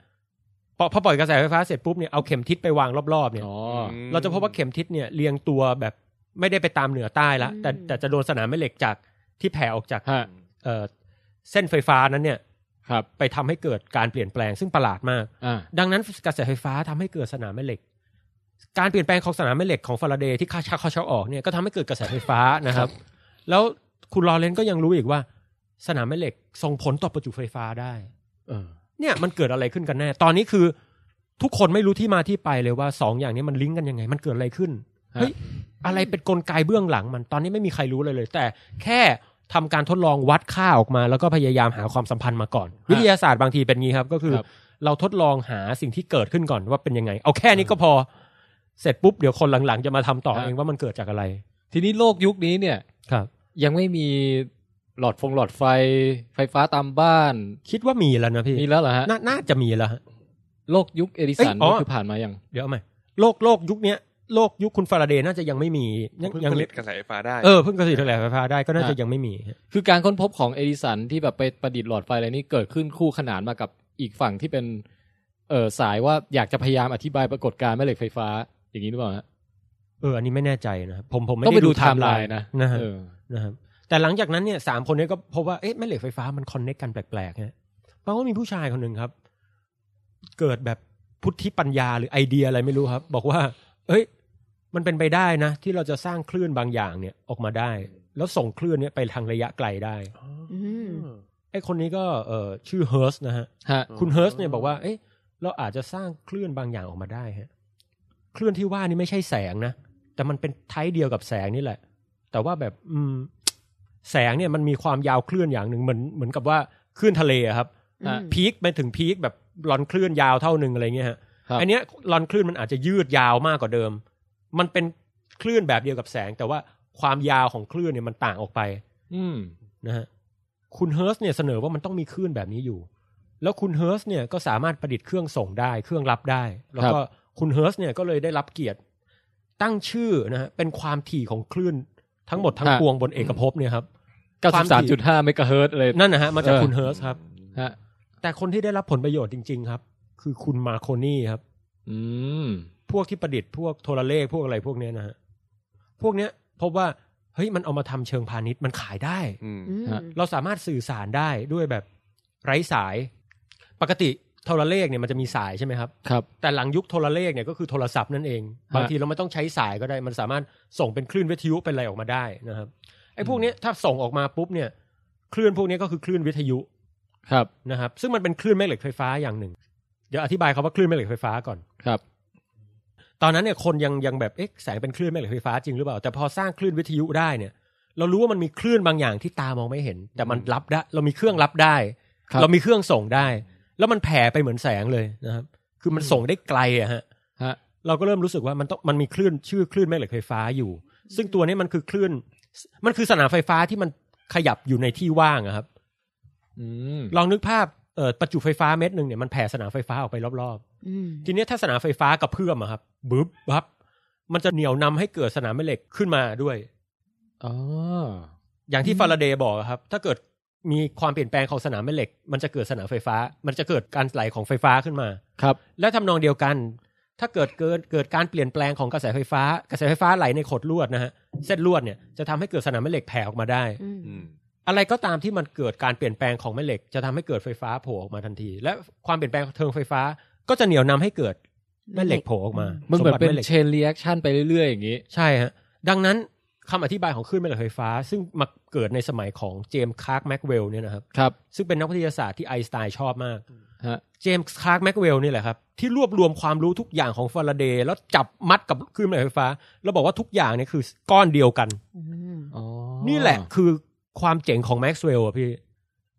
S4: พอพอปล่อยกระแสไฟฟ้าเสร็จปุ๊บเนี่ยเอาเข็มทิศไปวางรอบๆเนี่ย
S2: อ๋อ
S4: เราจะพบว่าเข็มทิศเนี่ยเรียงตัวแบบไม่ได้ไปตามเหนือใต้ละแต่แต่จะโดนสนามแม่เหล็กจากที่แผ่ออกจาก
S2: ฮะ
S4: เอ่อเส้นไฟฟ้านั้นเนี่ย
S2: ครับ
S4: ไปทำให้เกิดการเปลี่ยนแปลงซึ่งประหลาดมาก
S2: อ่า
S4: ดังนั้นกระแสไฟฟ้าทำให้เกิดสนามแม่เหล็ก การเปลี่ยนแปลงของสนามแม่เหล็กของฟาราเดย์ที่เข้าชักเข้าชักออกเนี่ยก็ทำให้เกิดกระแสไฟฟ้านะครับ แล้วคุณลอเรนซ์ก็ยังรู้อีกว่า สนามแม่เหล็กส่งผลต่อประจุไฟฟ้าได้
S2: เออ
S4: เนี่ยมันเกิดอะไรขึ้นกันแน่ ตอนนี้คือทุกคนไม่รู้ที่มาที่ไปเลยว่าสองอย่างนี้มันลิงก์กันยังไง มันเกิดอะไรขึ้น
S2: ฮะ
S4: เฮ้ยอะไรเป็นกลไกเบื้องหลังมันตอนนี้ไม่มีใครรู้เลยเลย แต่แค่ ทำการทดลองวัดค่าออกมา แล้วก็พยายามหาความสัมพันธ์มาก่อน วิทยาศาสตร์บางทีเป็นงี้ครับ ก็คือ
S2: ครับ
S4: เราทดลองหาสิ่งที่เกิดขึ้นก่อนว่าเป็นยังไง เอาแค่นี้ก็พอเสร็จปุ๊บเดี๋ยวคนหลังๆ จะมาทำต่อเองว่ามันเกิดจากอะไร
S2: ทีนี้โลกยุคนี้เนี่ย
S4: ครับ
S2: ยังไม่มีหลอดฟงหลอดไฟ ไฟฟ้าตามบ้าน
S4: คิดว่ามีแล้วนะพี่
S2: มีแล้วเหรอฮะ
S4: นาน่าจะมีแล้วฮะ
S2: โลกยุคเอดิสัน
S4: เอ้ยอ๋อ
S2: นี่คือผ่านมายัง
S4: เดี๋ยวเอาใหม่โลกโลกยุคเนี้ย โลกยุคคุณฟาราเดย์น่าจะยังไม่มียัง
S3: เพิ่ง
S4: ยัง
S3: ผลิตกระแสไฟฟ้าได้
S4: เออเพิ่งกระสงกระแสไฟฟ้าได้ก็น่าจะยังไม่มีฮะ
S2: คือการค้นพบของเอดิสันที่แบบไปประดิษฐ์หลอดไฟอะไรนี่เกิดขึ้นคู่ขนานมากับอีกฝั่งที่เป็นเออสายว่าอยากจะพยายามอธิบายปรากฏการณ์แม่เหล็กไฟฟ้า อย่างนี้หรือเปล่าฮะ
S4: เอออันนี้ไม่แน่ใจนะครับผมผมไม่
S2: ต้อง
S4: ได้
S2: ไปดู
S4: ดู
S2: ไท
S4: ไทม์
S2: ม์
S4: ไล
S2: ไล
S4: น์
S2: น์นะ
S4: นะฮะ
S2: เออ
S4: นะครับแต่หลังจากนั้นเนี่ยสามคนนี้ก็พบว่าเอ๊ะแม่เหล็กไฟฟ้ามันคอนเน c กกันแปลกๆฮะเพราะว่ามีผู้ชายคนหนึ่งครับ เกิดแบบพุทธิปัญญาหรือไอเดียอะไรไม่รู้ครับ บอกว่า เอ้ย มันเป็นไปได้นะ ที่เราจะสร้างคลื่นบางอย่างเนี่ยออกมาได้ แล้วส่งคลื่นเนี่ยไปทางระยะไกลได้
S1: อืม
S4: ไอ้คนนี้ก็เออชื่อเฮิรตซ์นะฮะ
S2: ฮะ
S4: คุณเฮิรตซ์เนี่ยบอกว่า เอ๊ะเราอาจจะสร้างคลื่นบางอย่างออกมาได้ฮะคลื่นที่ว่านี่ไม่ใช่แสงนะแต่มันเป็น type เดียวกับแสงนี่แหละ แต่ว่าแบบ อืม แสงเนี่ยมันมีความยาวคลื่นอย่างหนึ่งเหมือนเหมือนกับว่าคลื่นทะเลอะครับ
S2: ฮะ
S4: peak ไปถึง peak แบบลอนคลื่นยาวเท่าหนึ่งอะไรเงี้ยฮะ
S2: ครับ
S4: อันเนี้ยลอนคลื่นมันอาจจะยืดยาวมากกว่าเดิม มันเป็นคลื่นแบบเดียวกับแสง แต่ว่าความยาวของคลื่นเนี่ยมันต่างออกไป
S2: อืม
S4: นะฮะคุณเฮิรตซ์เนี่ยเสนอว่ามันต้องมีคลื่นแบบนี้อยู่ แล้วคุณเฮิรตซ์เนี่ยก็สามารถประดิษฐ์เครื่องส่งได้ เครื่องรับได้ แล้วก็คุณเฮิรตซ์เนี่ยก็เลยได้รับเกียรติตั้งชื่อนะฮะเป็นความถี่ของคลื่นทั้งหมดทั้ง
S2: ฮะ
S4: ปวงบนเอกภพเนี่ยครับ
S2: 93.5เมกะเฮิรตซ์เลย
S4: นั่นนะฮะมาจาก
S2: เออ
S4: คุณเฮิร์สครับ
S2: ฮะ
S4: แต่คนที่ได้รับผลประโยชน์จริง ๆ ครับ คือคุณมาร์โคนีครับ
S2: อืม
S4: พวกที่ประดิษฐ์พวกโทรเลขพวกอะไรพวกเนี้ยนะฮะพวกเนี้ยพบว่าเฮ้ยมันเอามาทำเชิงพาณิชย์มันขายได้
S3: อืม
S1: อืม
S2: ฮะ
S4: เราสามารถสื่อสารได้ด้วยแบบไร้สาย ปกติโทรเลขเนี่ยมันจะมีสายใช่ไหมครับ
S2: ครับ
S4: แต่หลังยุคโทรเลขเนี่ยก็คือโทรศัพท์นั่นเอง บางทีเราไม่ต้องใช้สายก็ได้ มันสามารถส่งเป็นคลื่นวิทยุเป็นอะไรออกมาได้นะครับไอ้พวกเนี้ยถ้าส่งออกมาปุ๊บเนี่ย คลื่นพวกเนี้ยก็คือคลื่นวิทยุ
S2: ครับ
S4: นะครับ ซึ่งมันเป็นคลื่นแม่เหล็กไฟฟ้าอย่างหนึ่ง เดี๋ยวอธิบายคำว่าคลื่นแม่เหล็กไฟฟ้าก่อน
S2: ครับ
S4: ตอนนั้นเนี่ยคนยังยังแบบเอ๊ะแสงเป็นคลื่นแม่เหล็กไฟฟ้าจริงหรือเปล่าแต่พอสร้างคลื่นวิทยุได้เนี่ย เรารู้ว่ามันมีคลื่นบางอย่างที่ตามองไม่เห็น แต่มันรับได้ เรามีเครื่องรับได้
S2: ครับ
S4: เรามีเครื่องส่งได้ แล้วมันแผ่ไปเหมือนแสงเลยนะครับ คือมันส่งได้ไกลอะฮะ
S2: ฮะ
S4: เราก็เริ่มรู้สึกว่ามันต้องมันมีคลื่นชื่อคลื่นแม่เหล็กไฟฟ้าอยู่ ซึ่งตัวนี้มันคือคลื่น มันคือสนามไฟฟ้าที่มันขยับอยู่ในที่ว่างอะครับ
S2: อืม
S4: ลองนึกภาพเอ่อประจุไฟฟ้าเม็ดหนึ่งเนี่ยมันแผ่สนามไฟฟ้าออกไปรอบ
S1: อืม
S4: ๆ ทีนี้ถ้าสนามไฟฟ้ากระเพื่อมอะครับ บึ๊บบับมันจะเหนี่ยวนำให้เกิดสนามแม่เหล็กขึ้นมาด้วย
S2: อ๋อ
S4: อย่างที่ฟาราเดย์บอกอะครับ ถ้าเกิดมีความเปลี่ยนแปลงของสนามแม่เหล็ก มันจะเกิดสนามไฟฟ้า มันจะเกิดการไหลของไฟฟ้าขึ้นมา
S2: ครับ
S4: และทำนองเดียวกัน ถ้าเกิดเกิดเกิดการเปลี่ยนแปลงของกระแสไฟฟ้า กระแสไฟฟ้าไหลในขดลวดนะฮะเส้นลวดเนี่ยจะทำให้เกิดสนามแม่เหล็กแผ่ออกมาได้
S1: อืม
S3: อืม
S4: อะไรก็ตามที่มันเกิดการเปลี่ยนแปลงของแม่เหล็ก จะทำให้เกิดไฟฟ้าโผล่ออกมาทันที และความเปลี่ยนแปลงของทางไฟฟ้า ก็จะเหนี่ยวนำให้เกิด แม่เหล็กโผล่ออกมา
S2: มันเหมือนเป็น
S4: สมบัติแหล็ก
S2: chain reaction ไปเรื่อยๆอย่างนี้
S4: ใช่ฮะ ดังนั้นคำอธิบายของคลื่นแม่เหล็กไฟฟ้า ซึ่งมาเกิดในสมัยของเจมส์คลาร์กแม็กซ์เวลล์เนี่ยนะครับ
S2: ครับ
S4: ซึ่งเป็นนักวิทยาศาสตร์ที่ไอน์สไตน์ชอบมาก
S2: ฮะ
S4: เจมส์คลาร์กแม็กซ์เวลล์นี่แหละครับ ที่รวบรวมความรู้ทุกอย่างของฟาราเดย์แล้วจับมัดกับคลื่นแม่เหล็กไฟฟ้า แล้วบอกว่าทุกอย่างเนี่ยคือก้อนเดียวกัน
S1: อืม
S2: อ๋อ
S4: นี่แหละคือความเจ๋งของแม็กซ์เวลล์อะพี่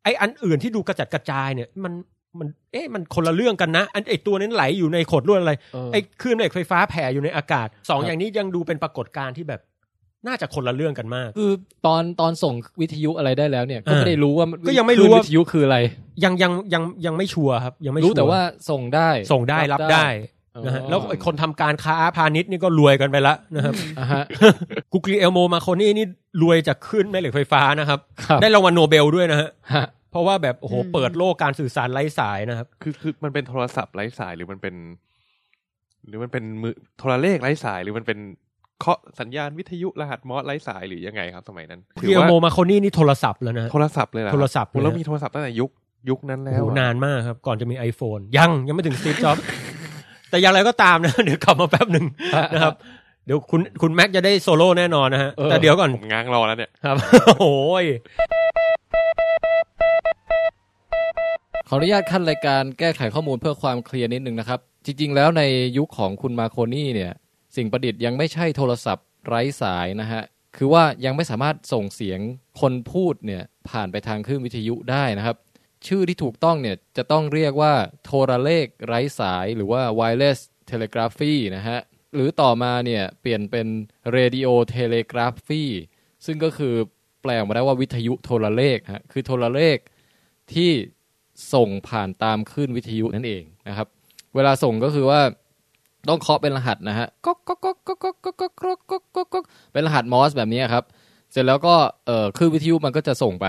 S4: ไออันอื่นที่ดูกระจัดกระจายเนี่ย มัน มันเอ๊ะมันคนละเรื่องกันนะอันไอตัวนั้นไหลอยู่ในขดลวดอะไร
S2: เออ
S4: ไอคลื่นเหล็กไฟฟ้าแผ่อยู่ในอากาศสอง
S2: ครับ
S4: อย่างนี้ยังดูเป็นปรากฏการณ์ที่แบบน่าจะคนละเรื่องกันมาก
S2: คือตอนตอนส่งวิทยุอะไรได้แล้วเนี่ย ก็ไม่ได้รู้ว่า
S4: ก็ยังไม่รู้ว่า
S2: คลื่นวิทยุคืออะไร
S4: ยังยังยังยังไม่ชัวร์ครับ ยังไม่
S2: รู้
S4: ชัวร์
S2: แต่ว่าส่งได้
S4: ส่งได้รับได้นะฮะแล้วไอ้คนทำการค้าพาณิชย์นี่ก็รวยกันไปละนะครับ
S2: อ่าฮะ
S4: กูกลีเอลโมมาร์โคนีนี่รวยจากคลื่นแม่เหล็กไฟฟ้านะครับ
S2: ครับ
S4: ได้รางวัลโนเบลด้วยนะฮะ
S2: ฮะ
S4: เพราะว่าแบบโอ้โห
S1: อืม
S4: เปิดโลกการสื่อสารไร้สายนะครับ
S3: คือคือมันเป็นโทรศัพท์ไร้สายหรือมันเป็น หรือมันเป็นมือโทรเลขไร้สายหรือมันเป็นเคาะสัญญาณวิทยุรหัสมอร์สไร้สายหรือยังไงครับ สมัยนั้น
S4: กูกลีเอลโมมาร์โคนีนี่โทรศัพท์แล้วนะ
S3: โทรศัพท์เลยเหรอ
S4: โทรศัพท์
S3: โอ้แล้ว
S4: เลย
S3: มีโทรศัพท์ตั้งแต่ยุคยุคนั้น
S4: โอ้
S3: แล้ว
S4: โห
S3: อะ
S4: นานมากครับ ก่อนจะมี iPhone ยังยังไม่ถึงสตีฟจ็อบแต่อย่างไรก็ตามนะ เดี๋ยวกลับมาแป๊บหนึ่งนะครับเดี๋ยวคุณคุณแม็กจะได้โซโล่แน่นอนนะฮะ
S2: เออ
S4: แต่เดี๋ยวก่อน
S3: ผมง้างรอแล้วเนี่ย
S4: ครับโอ้ย
S2: ขออนุญาตขั้นรายการแก้ไขข้อมูลเพื่อความเคลียร์นิดนึงนะครับ จริง ๆ แล้วในยุคของคุณมาโคนี่เนี่ย สิ่งประดิษฐ์ยังไม่ใช่โทรศัพท์ไร้สายนะฮะ คือว่ายังไม่สามารถส่งเสียงคนพูดเนี่ยผ่านไปทางคลื่นวิทยุได้นะครับ ชื่อที่ถูกต้องเนี่ยจะต้องเรียกว่าโทรเลขไร้สาย หรือว่า wireless telegraphy นะฮะ หรือต่อมาเนี่ยเปลี่ยนเป็น radio telegraphy ซึ่งก็คือ แปลออกมาได้ว่าวิทยุโทรเลขฮะคือโทรเลขที่ส่งผ่านตามคลื่นวิทยุนั่นเองนะครับ เวลาส่งก็คือว่าต้องเคาะเป็นรหัสนะฮะก๊กก๊กก๊กก๊กก๊กก๊กก๊กก๊อกก๊อกก๊อกก๊อกเป็นรหัสมอร์สแบบนี้ครับ เสร็จแล้วก็เอ่อคลื่นวิทยุมันก็จะส่งไป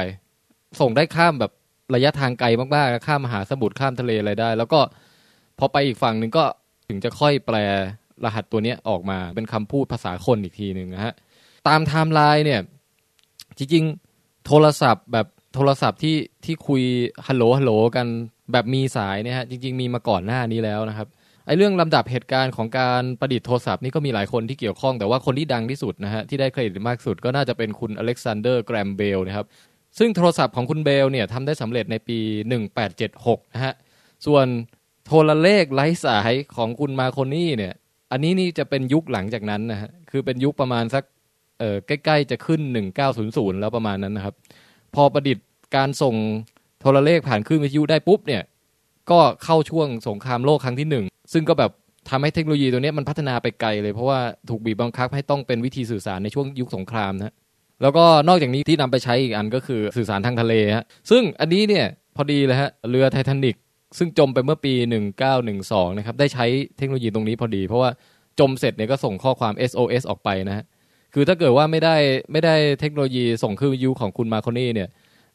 S2: ส่งได้ข้ามแบบระยะทางไกลมากๆข้ามมหาสมุทรข้ามทะเลอะไรได้ แล้วก็พอไปอีกฝั่งหนึ่งก็ถึงจะค่อยแปลรหัสตัวนี้ออกมาเป็นคำพูดภาษาคนอีกทีหนึ่งนะฮะตามไทม์ไลน์เนี่ย จริงๆ โทรศัพท์แบบโทรศัพท์ที่ที่คุยฮัลโหลฮัลโหลกันแบบมีสายเนี่ยฮะจริง ๆ มีมาก่อนหน้านี้แล้วนะครับไอ้เรื่องลำดับเหตุการณ์ของการประดิษฐ์โทรศัพท์นี่ก็มีหลายคนที่เกี่ยวข้องแต่ว่าคนที่ดังที่สุดนะฮะที่ได้เครดิตมากสุดก็น่าจะเป็นคุณอเล็กซานเดอร์แกรแฮมเบลล์นะครับซึ่งโทรศัพท์ของคุณเบลล์เนี่ยทำได้สำเร็จในปี 1876นะฮะส่วนโทรเลขไร้สายของคุณมาร์โคนีเนี่ยอันนี้นี่จะเป็นยุคหลังจากนั้นนะฮะคือเป็นยุคประมาณสัก ใกล้ๆจะขึ้น 1900 แล้วประมาณนั้นนะครับ พอประดิษฐ์การส่งโทรเลขผ่านคลื่นวิทยุได้ปุ๊บเนี่ยก็เข้าช่วงสงครามโลกครั้งที่หนึ่งซึ่งก็แบบทำให้เทคโนโลยีตัวนี้มันพัฒนาไปไกลเลยเพราะว่าถูกบีบบังคับให้ต้องเป็นวิธีสื่อสารในช่วงยุคสงครามนะแล้วก็นอกจากนี้ที่นำไปใช้อีกอันก็คือสื่อสารทางทะเลฮะซึ่งอันนี้เนี่ยพอดีเลยฮะเรือไททานิกซึ่งจมไปเมื่อปี 1912 นะครับได้ใช้เทคโนโลยีตรงนี้พอดี เพราะว่าจมเสร็จเนี่ยก็ส่งข้อความ SOS ออกไปนะฮะ คือถ้าเกิดว่าไม่ได้ไม่ได้เทคโนโลยีส่งคลื่นวิทยุของคุณมาร์โคนีเนี่ย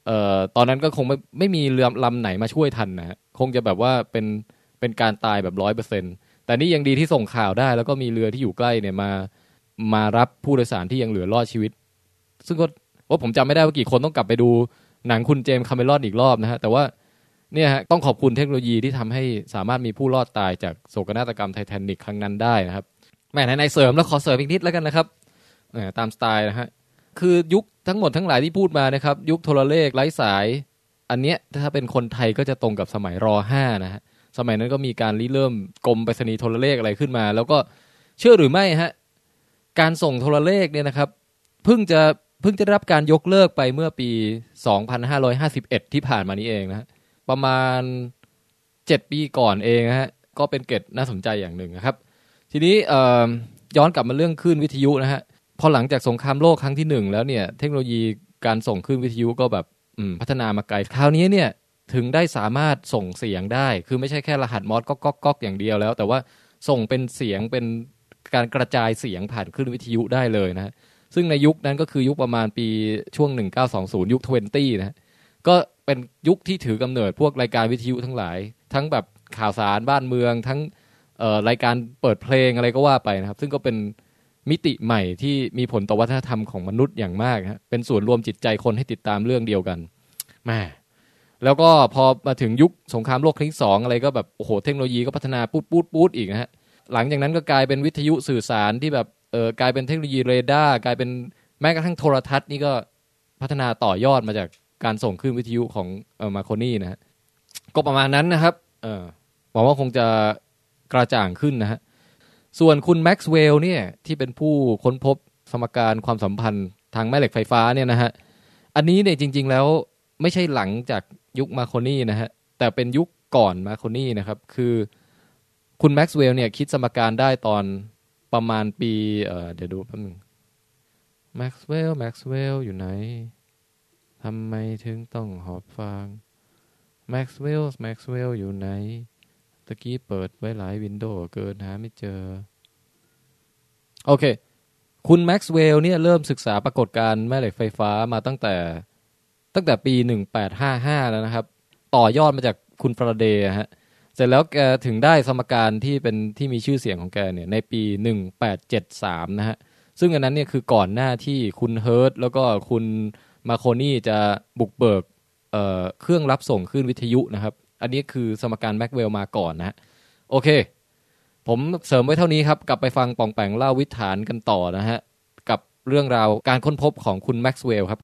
S2: เอ่อตอนนั้นก็คงไม่ไม่มีเรือลำไหนมาช่วยทันนะฮะคงจะแบบว่าเป็นเป็นการตายแบบร้อยเปอร์เซ็นต์แต่นี่ยังดีที่ส่งข่าวได้ แล้วก็มีเรือที่อยู่ใกล้เนี่ยมามารับผู้โดยสารที่ยังเหลือรอดชีวิต ซึ่งก็ว่าผมจำไม่ได้ว่ากี่คนต้องกลับไปดูหนังคุณเจมส์คาเมรอนอีกรอบนะฮะแต่ว่าเนี่ยฮะต้องขอบคุณเทคโนโลยีที่ทำให้สามารถมีผู้รอดตายจากโศกนาฏกรรมไททานิกครั้งนั้นได้นะครับแม่ในๆเสริมแล้วขอเสริมอีกนิดแล้วกันนะครับ ตามสไตล์นะฮะ คือยุคทั้งหมดทั้งหลายที่พูดมานะครับ ยุคโทรเลขไร้สาย อันเนี้ยถ้าเป็นคนไทยก็จะตรงกับสมัยรอห้านะฮะ สมัยนั้นก็มีการริเริ่มกรมไปรษณีย์โทรเลขอะไรขึ้นมา แล้วก็เชื่อหรือไม่ฮะ การส่งโทรเลขเนี่ยนะครับ เพิ่งจะเพิ่งจะได้รับการยกเลิกไปเมื่อปี 2551 ที่ผ่านมานี้เองนะฮะประมาณ 7 ปีก่อนเองนะฮะ ก็เป็นเกร็ดน่าสนใจอย่างหนึ่งนะครับ ทีนี้ย้อนกลับมาเรื่องคลื่นวิทยุนะฮะ พอหลังจากสงครามโลกครั้งที่หนึ่งแล้วเนี่ย เทคโนโลยีการส่งคลื่นวิทยุก็แบบพัฒนามาไกล คราวนี้เนี่ยถึงได้สามารถส่งเสียงได้ คือไม่ใช่แค่รหัสมอสก๊อกก๊อกก๊อกอย่างเดียวแล้ว แต่ว่าส่งเป็นเสียงเป็นการกระจายเสียงผ่านคลื่นวิทยุได้เลยนะซึ่งในยุคนั้นก็คือยุคประมาณปีช่วง 1920 ยุค 20 นะฮะก็เป็นยุคที่ถือกำเนิดพวกรายการวิทยุทั้งหลาย ทั้งแบบข่าวสารบ้านเมืองทั้งรายการเปิดเพลงอะไรก็ว่าไปนะครับ ซึ่งก็เป็น มิติใหม่ที่มีผลต่อวัฒนธรรมของมนุษย์อย่างมากฮะเป็นส่วนรวมจิตใจคนให้ติดตามเรื่องเดียวกันแหม่แล้วก็พอมาถึงยุคสงครามโลกครั้งที่สองอะไรก็แบบโอ้โหเทคโนโลยีก็พัฒนาปูดปูดปูดอีกนะฮะหลังจากนั้นก็กลายเป็นวิทยุสื่อสารที่แบบเออกลายเป็นเทคโนโลยีเรดาร์กลายเป็นแม้กระทั่งโทรทัศน์นี่ก็พัฒนาต่อยอดมาจากการส่งคลื่นวิทยุของเออมาร์โคนีนะฮะก็ประมาณนั้นนะครับเออหวังว่าคงจะกระจ่างขึ้นนะฮะ ส่วนคุณแม็กซ์เวลล์เนี่ยที่เป็นผู้ค้นพบสมการความสัมพันธ์ทางแม่เหล็กไฟฟ้าเนี่ยนะฮะ อันนี้เนี่ยจริง ๆ แล้วไม่ใช่หลังจากยุคมาร์โคนีนะฮะ แต่เป็นยุคก่อนมาร์โคนีนะครับ คือคุณแม็กซ์เวลล์เนี่ยคิดสมการได้ตอนประมาณปีเอ่อเดี๋ยวดูแป๊บนึงแม็กซ์เวลล์แม็กซ์เวลล์อยู่ไหนทำไมถึงต้องหอบฟางแม็กซ์เวลล์แม็กซ์เวลล์อยู่ไหน ตะกี้เปิดไว้หลาย window เกินหาไม่เจอ โอเค คุณแม็กซ์เวลล์เนี่ยเริ่มศึกษาปรากฏการณ์แม่เหล็กไฟฟ้ามาตั้งแต่ตั้งแต่ปี 1855 แล้วนะครับ ต่อยอดมาจากคุณฟาราเดย์ฮะเสร็จแล้วแกถึงได้สมการที่เป็นที่มีชื่อเสียงของแกเนี่ยในปี 1873 นะฮะซึ่งอันนั้นเนี่ยคือก่อนหน้าที่คุณเฮิรตซ์แล้วก็คุณมาร์โคนีจะบุกเบิกเครื่องรับส่งคลื่นวิทยุนะครับ อันนี้คือสมการแม็กซ์เวลล์มาก่อนนะฮะโอเค ผมเสริมไว้เท่านี้ครับ กลับไปฟังปองแปงเล่าวิทย์ฐานกันต่อนะฮะ กับเรื่องราวการค้นพบของคุณแม็กซ์เวลล์ครับ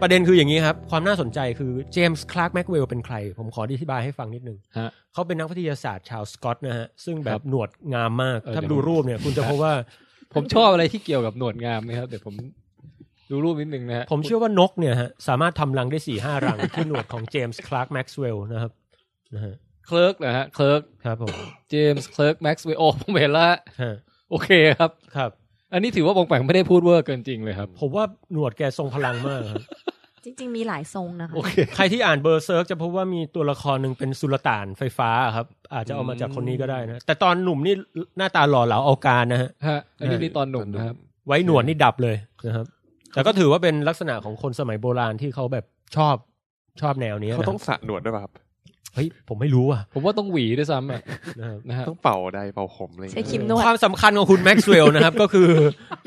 S4: ประเด็นคืออย่างนี้ครับ ความน่าสนใจคือเจมส์คลาร์กแม็กซ์เวลล์เป็นใคร ผมขออธิบายให้ฟังนิดนึง
S2: ฮะ
S4: เขาเป็นนักวิทยาศาสตร์ชาวสกอตนะฮะ ซึ่งแบบ
S2: ครับ
S4: หนวดงามมาก
S2: เออ
S4: ถ้า
S2: เดี๋ยว
S4: ดู
S2: ผม
S4: รูปเนี่ย คุณจะพบว่า
S2: ผมชอบอะไรที่เกี่ยวกับหนวดงามนะครับเดี๋ยวผม ดูรูปนิดนึงนะฮะ
S4: ผมเชื่อว่านกเนี่ยฮะสามารถทำรังได้สี่ห้ารัง ที่หนวดของเจมส์คลาร์กแม็กซ์เวลล์นะครับนะฮะ
S2: เคลิร์กนะฮะ เคลิร์ก
S4: ครับผม
S2: เจมส์เคลิร์กแม็กซ์เวลล์โอ้ผมเห็นแล้ว
S4: ฮะ
S2: โอเคครับ
S4: ครับ
S2: อันนี้ถือว่าปองแปงไม่ได้พูดเวอร์เกินจริงเลยครับ
S4: ผมว่าหนวดแกทรงพลังมากครับ
S1: จริง ๆ มีหลายทรงนะคะ
S2: โอเค
S4: ใครที่อ่านเบอร์เซิร์กจะพบว่ามีตัวละครหนึ่งเป็นสุลต่านไฟฟ้าครับ อาจจะเอามาจากคนนี้ก็ได้นะ แต่ตอนหนุ่มนี่หน้าตาหล่อเหลาเอาการนะฮะ
S2: ฮะอันนี้นี่ตอนหนุ่มนะครับ
S4: ไว้หนวดนี่ดับเลยนะครับ แต่ก็ถือว่าเป็นลักษณะของคนสมัยโบราณที่เขาแบบชอบชอบแนวนี้
S3: เขา
S4: นะ
S3: ต้องสระหนวดด้วยป่ะครับ
S4: เฮ้ยผมไม่รู้อะ
S2: ผมว่าต้องหวีด้วยซ้ำอะ
S4: นะครับ
S2: นะฮะ
S3: ต้องเป่าไดร์เป่าผมอะไรอย่าง
S1: ใช้
S3: เงี้ยใช้
S1: ครีมนวด
S4: ความสำคัญของคุณแม็กซ์เวลล์นะครับ ก็คือ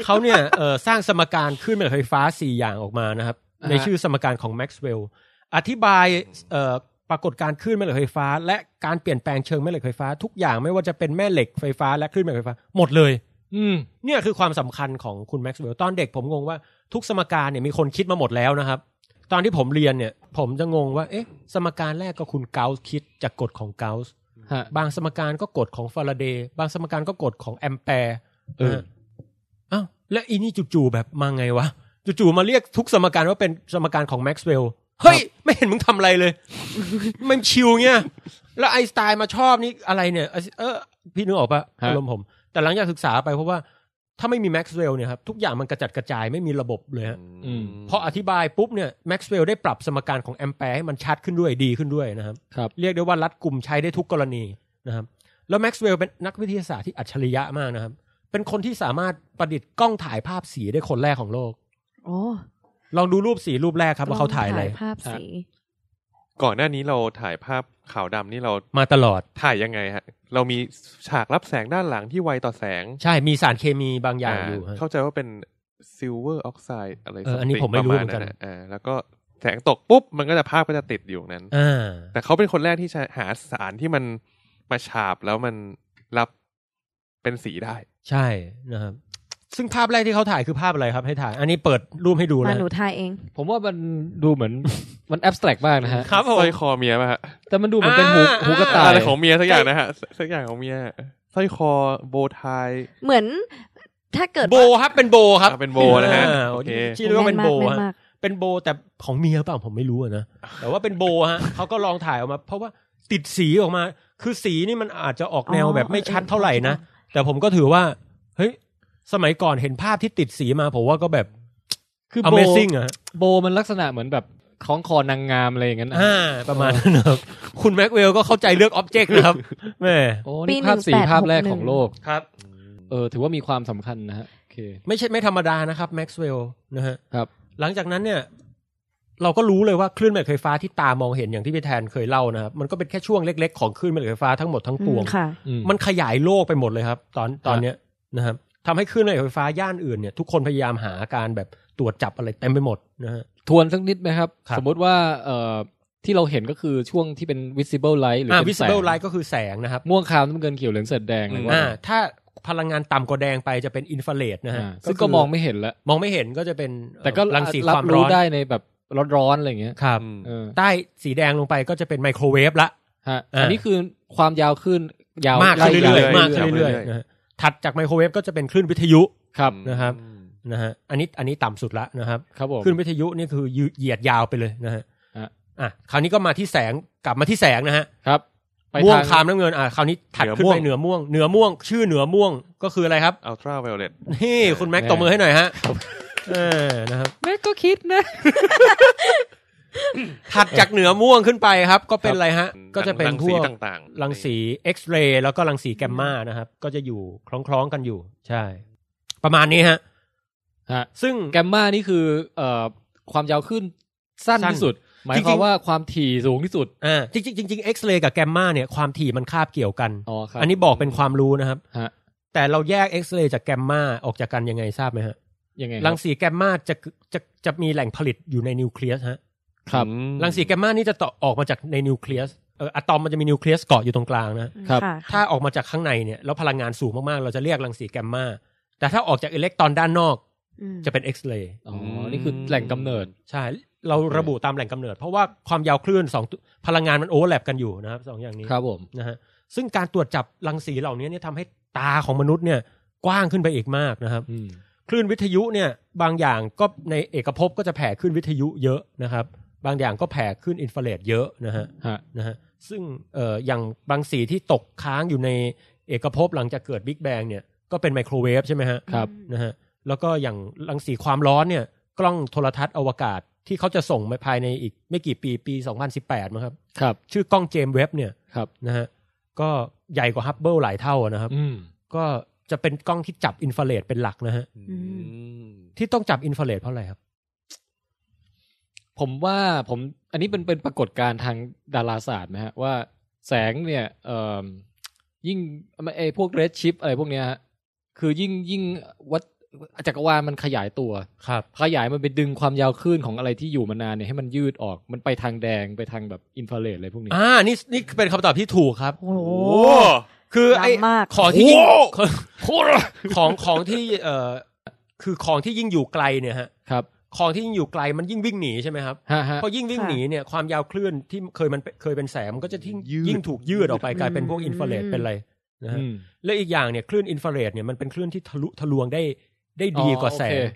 S4: เขาเนี่ยเอ่อสร้างสมการคลื่นแม่เหล็กไฟฟ้าสี่อย่างออกมานะครับ
S2: อ่าฮะ
S4: ในชื่อสมการของแม็กซ์เวลล์อธิบายเอ่อปรากฏการณ์คลื่นแม่เหล็กไฟฟ้า และการเปลี่ยนแปลงเชิงแม่เหล็กไฟฟ้า ทุกอย่างไม่ว่าจะเป็นแม่เหล็กไฟฟ้าและคลื่นแม่เหล็กไฟฟ้าหมดเลย
S2: อืม
S4: เนี่ยคือความสำคัญของคุณแม็กซ์เวลล์ตอนเด็กผมงงว่า ทุกสมการเนี่ยมีคนคิดมาหมดแล้วนะครับ ตอนที่ผมเรียนเนี่ย ผมจะงงว่า เอ๊ะ สมการแรกก็คุณเกาส์คิดจากกฎของเกาส์
S2: ฮะ
S4: บางสมการก็กฎของฟาราเดย์บางสมการก็กฎของแอมแปร์
S2: เออ
S4: นะฮะอ้าวและอีนี่จู่ๆแบบมาไงวะจู่ๆมาเรียกทุกสมการว่าเป็นสมการของแม็กซ์เวลล์เฮ้ย ไม่เห็นมึงทำอะไรเลย มันชิวเงี้ย แล้วไอน์สไตน์มาชอบนี่อะไรเนี่ย เออ พี่นึกออกปะ
S2: ฮะ
S4: อารมณ์ผม แต่หลังจากศึกษาไปเพราะว่า ถ้าไม่มีแม็กซ์เวลล์เนี่ยครับทุกอย่างมันกระจัดกระจายไม่มีระบบเลยฮะ
S2: อืม
S4: พออธิบายปุ๊บเนี่ยแม็กซ์เวลล์ได้ปรับสมการของแอมแปร์ให้มันชัดขึ้นด้วยดีขึ้นด้วยนะครับ
S2: ครับ
S4: เรียกได้ว่ารัดกลุ่มใช้ได้ทุกกรณีนะครับแล้วแม็กซ์เวลล์เป็นนักวิทยาศาสตร์ที่อัจฉริยะมากนะครับ เป็นคนที่สามารถประดิษฐ์กล้องถ่ายภาพสีได้คนแรกของโลก
S1: โอ้
S4: ลองดูรูปสีรูปแรกครับว่าเขาถ่ายอะไร
S1: ภาพสี
S3: ก่อนหน้านี้เราถ่ายภาพ ขาวดำนี่เรา
S4: มาตลอด
S3: ถ่ายยังไงฮะ เรามีฉากรับแสงด้านหลังที่ไวต่อแสง
S4: ใช่มีสารเคมีบางอย่างอยู่ฮะ
S3: เข้าใจว่าเป็นsilver oxide อะไร
S4: เอออันนี้
S3: something
S4: ผมไม่รู้
S3: ประมาณ
S4: เหมือนกันนะ
S3: อ่าแล้วก็แสงตกปุ๊บ มันก็จะภาพก็จะติดอยู่นั้น
S4: อ่า
S3: แต่เขาเป็นคนแรกที่จะหาสารที่มันมาฉาบแล้วมันรับเป็นสีได้
S4: ใช่นะครับ ซึ่งภาพแรกที่เขาถ่ายคือภาพอะไรครับให้ถ่าย อันนี้เปิดรูปให้ดู
S1: มา
S4: นะ
S1: หนูทายเอง
S2: ผมว่ามันดูเหมือนมัน abstract มากนะฮะ
S4: ครับผ
S3: ส
S4: ม
S3: ร้อยคอเมียป่ะฮะ
S2: แต่มันดูเหมือนเป็นหู
S4: อ่า
S2: หูกระต่าย
S3: อะไรของเมียสักอย่างนะฮะสักอย่างของเมียสร้อยคอโบว์ไทย
S1: เหมือนถ้าเกิด
S4: โบครับเป็นโบครับ
S3: อ่าเป็นโบนะฮะ
S4: อ่า
S3: โอเค
S4: ชื่อเรียกว่าเป็นโบ
S1: แม่
S4: ฮะ
S1: มาก
S4: เป็นโบแต่ของเมียเปล่าผมไม่รู้อะนะแต่ว่าเป็นโบฮะเขาก็ลองถ่ายออกมา เพราะว่าติดสีออกมา คือสีนี่มันอาจจะออกแนวแบบไม่ชัดเท่าไหร่นะแต่ผมก็ถือว่าเฮ้ย สมัยก่อนเห็นภาพที่ติดสีมาผมว่าก็แบบ
S2: คือโบ
S4: Amazing อะฮะ
S2: โบมันลักษณะเหมือนแบบคล้องคอนางงามอะไรอย่างนั้นนะ
S4: อ่าประมาณนั้นนะครับคุณแม็กซ์เวลล์ก็เข้าใจเลือก object นะครับแม่
S2: โอ้นี่ภาพสีภาพแรกของโลก
S4: ครับ
S2: เออ ถือว่ามีความสำคัญนะฮะโอเค
S4: ไม่ใช่ไม่ธรรมดานะครับแม็กซ์เวลนะฮะ
S2: ครับ
S4: หลังจากนั้นเนี่ย เราก็รู้เลยว่าคลื่นแม่เหล็กไฟฟ้าที่ตามองเห็นอย่างที่พี่แทนเคยเล่านะครับมันก็เป็นแค่ช่วงเล็ก ๆ ของคลื่นแม่เหล็กไฟฟ้าทั้งหมดทั้งปวง
S1: อืมค่ะ
S2: อืม
S4: มันขยายโลกไปหมดเลยครับ ตอนตอนเนี้ยนะครับ ทำให้คลื่นแม่เหล็กไฟฟ้าย่านอื่นเนี่ยทุกคนพยายามหาการแบบตรวจจับอะไรเต็มไปหมดนะฮะ
S2: ทวนสักนิดไหมครับ
S4: ครับ
S2: สมมุติว่าเอ่อที่เราเห็นก็คือช่วงที่เป็น visible light หรือ
S4: อ่า
S2: เป็น
S4: visible
S2: แสง
S4: light ก็คือแสงนะครับ
S2: ม่วงขาวน้ำเงินเขียวเหลืองเสดแดงอะไร
S3: อืม
S2: ว่า
S4: อ่า
S2: ไป
S4: ถ้าพลังงานต่ำกว่าแดงไปจะเป็นอินฟราเรดนะฮะ
S2: อ่าซึ่ง
S4: คื
S2: ก็มองไม่เห็นแล้ว
S4: มองไม่เห็นก็จะเป็นเอ่อ
S2: แต่ก็
S4: รังสี
S2: รั
S4: ความร้
S2: รู้
S4: อน
S2: ได้ในแบบร้อนๆอะไรอย่างเงี้ย
S4: ครับ
S3: อืม
S2: เออ
S4: ใต้สีแดงลงไปก็จะเป็นไมโครเวฟละ
S2: ฮะ
S4: อ่า
S2: อันนี้คือความยาวขึ้นยาว
S4: มากขึ้น
S2: ไล่
S4: เรื่อย
S2: ว
S4: ๆมากขึ้น
S3: เรื่
S4: เรื่
S3: อ
S4: อย
S3: ย
S4: ๆนะฮะ ถัดจากไมโครเวฟก็จะเป็นคลื่นวิทยุ
S2: ครับ
S4: นะครับนะฮะอันนี้อันนี้ต่ำสุดละนะครับ
S2: ครับผม
S4: คลื่นวิทยุนี่คือยืเหยียดยาวไปเลยนะฮะ
S2: ฮะ
S4: อะคราวนี้ก็มาที่แสงกลับมาที่แสงนะฮะ
S2: ครับไป
S4: ม่วง
S2: ทาง
S4: คามน้ำเงินอะคราวนี้ถัดขึ้นไปเหนือม่วงเหนือม่วง ชื่อเหนือม่วงก็คืออะไรครับ
S3: อัลตราไวโอเลต
S4: นี่คุณแม็กตบมือให้หน่อยฮะเออนะครับ
S2: แม่ก็คิดนะ
S4: ถัดจากเหนือม่วงขึ้นไปครับ ก็เป็นอะไรฮะ ก็จะเป็น
S3: รัง
S4: พ
S3: สี
S4: วก
S3: ต่างๆ
S4: รังสีเอ็กซเรย์แล้วก็รังสีแกมมานะครับ ก็จะอยู่คล้องๆกันอยู่ ใช่ ประมาณนี้ฮะ
S2: ฮะ
S4: ซึ่ง
S2: แกมมานี่คือ เอ่อความยาวขึ้นสั้น
S4: สั้น
S2: ที่สุด หมาย
S4: จริงๆ
S2: ความว่าความถี่สูงที่สุด
S4: อ่าจริงๆจริงๆเอ็กซเรย์กับแกมมาเนี่ยความถี่มันคาบเกี่ยวกัน
S2: อ๋อครับ
S4: อันนี้บอกเป็นความรู้นะครับ
S2: ฮะ
S4: แต่เราแยกเอ็กซเรย์จากแกมมาออกจากกันยังไงทราบไหมฮะ
S2: ยังไง
S4: รังสีแกมมาจะจะจะมีแหล่งผลิตอยู่ในนิวเคลียสฮะ
S2: ครับ
S3: อืม
S4: รังสีแกมมานี่จะต่อออกมาจากในนิวเคลียสเอออะตอมมันจะมีนิวเคลียสเกาะอยู่ตรงกลางนะ
S2: ครับ
S1: ค่ะ
S4: ถ้าออกมาจากข้างในเนี่ยแล้วพลังงานสูงมากๆ เราจะเรียกรังสีแกมมาแต่ถ้าออกจากอิเล็กตรอนด้านนอก
S1: อืม
S4: จะเป็นเอ็กซเรย์
S2: อ๋อ นี่คือแหล่งกำเนิด
S4: ใช่ เราระบุตามแหล่งกำเนิด เพราะว่าความยาวคลื่นสองตัวพลังงานมัน overlap กันอยู่นะครับสองอย่างนี้
S2: ครับผม
S4: นะฮะ ซึ่งการตรวจจับรังสีเหล่านี้เนี่ยทำให้ตาของมนุษย์เนี่ย กว้างขึ้นไปอีกมากนะครับ
S2: อืม
S4: คลื่นวิทยุเนี่ย บางอย่างก็ในเอกภพก็จะแผ่ขึ้นวิทยุเยอะนะครับ บางอย่างก็แผ่ขึ้นอินฟราเรดเยอะนะฮะ
S2: ฮะ
S4: นะฮะซึ่งเอ่ออย่างบางสีที่ตกค้างอยู่ในเอกภพหลังจากเกิดบิ๊กแบงเนี่ยก็เป็นไมโครเวฟใช่ไหมฮะ
S2: ครับ
S4: นะฮะแล้วก็อย่างรังสีความร้อนเนี่ย กล้องโทรทัศน์อวกาศที่เขาจะส่งมาภายในอีกไม่กี่ปีปี 2018มั้งครับ
S2: ครับ
S4: ชื่อกล้องเจมส์เว็บเนี่ย
S2: ครับ
S4: นะฮะก็ใหญ่กว่าฮับเบิลหลายเท่าอะนะครับ
S2: อืม
S4: ก็จะเป็นกล้องที่จับอินฟราเรดเป็นหลักนะฮะ
S3: อืม
S4: ที่ต้องจับอินฟราเรดเพราะอะไรครับ
S2: ผมว่าผมอันนี้เป็นเป็นปรากฏการณ์ทางดาราศาสตร์นะฮะว่าแสงเนี่ยเอ่อยิ่งไอพวก redshift อะไรพวกเนี้ยฮะคือยิ่งยิ่งวัดจักรวาลมันขยายตัว
S4: ครับ
S2: ขยายมันไปดึงความยาวคลื่นของอะไรที่อยู่มานานเนี่ยให้มันยืดออกมันไปทางแดงไปทางแบบอินฟราเรดอะไรพวกนี้
S4: อ่านี่นี่เป็นคำตอบที่ถูกครับ
S1: โอ้โห
S3: โอ้
S4: คือไอ้
S1: ล้ำมาก
S4: ของที่ยิ่ง
S2: โคตร
S4: ของของที่เอ่อคือของที่ยิ่งอยู่ไกลเนี่ยฮะ
S2: ครับ
S4: ของที่ยิ่งอยู่ไกลมันยิ่งวิ่งหนีใช่ไหมครับ
S2: ฮะฮะ
S4: เพราะยิ่งวิ่ง
S1: ค่ะ
S4: หนีเนี่ยความยาวคลื่นที่เคยมันเคยเป็นแสงมันก็จะยิ่ง
S3: ยืด
S4: ยิ่งถูกยืดออกไปกลายเป็นพวกอินฟราเรดเป็นอะไรนะฮะ
S2: อืม
S4: และอีกอย่างเนี่ยคลื่นอินฟราเรดเนี่ยมันเป็นคลื่นที่ทะลุทะลวงได้ได้ดีกว่าแส
S2: อ๋อโอเค
S4: ง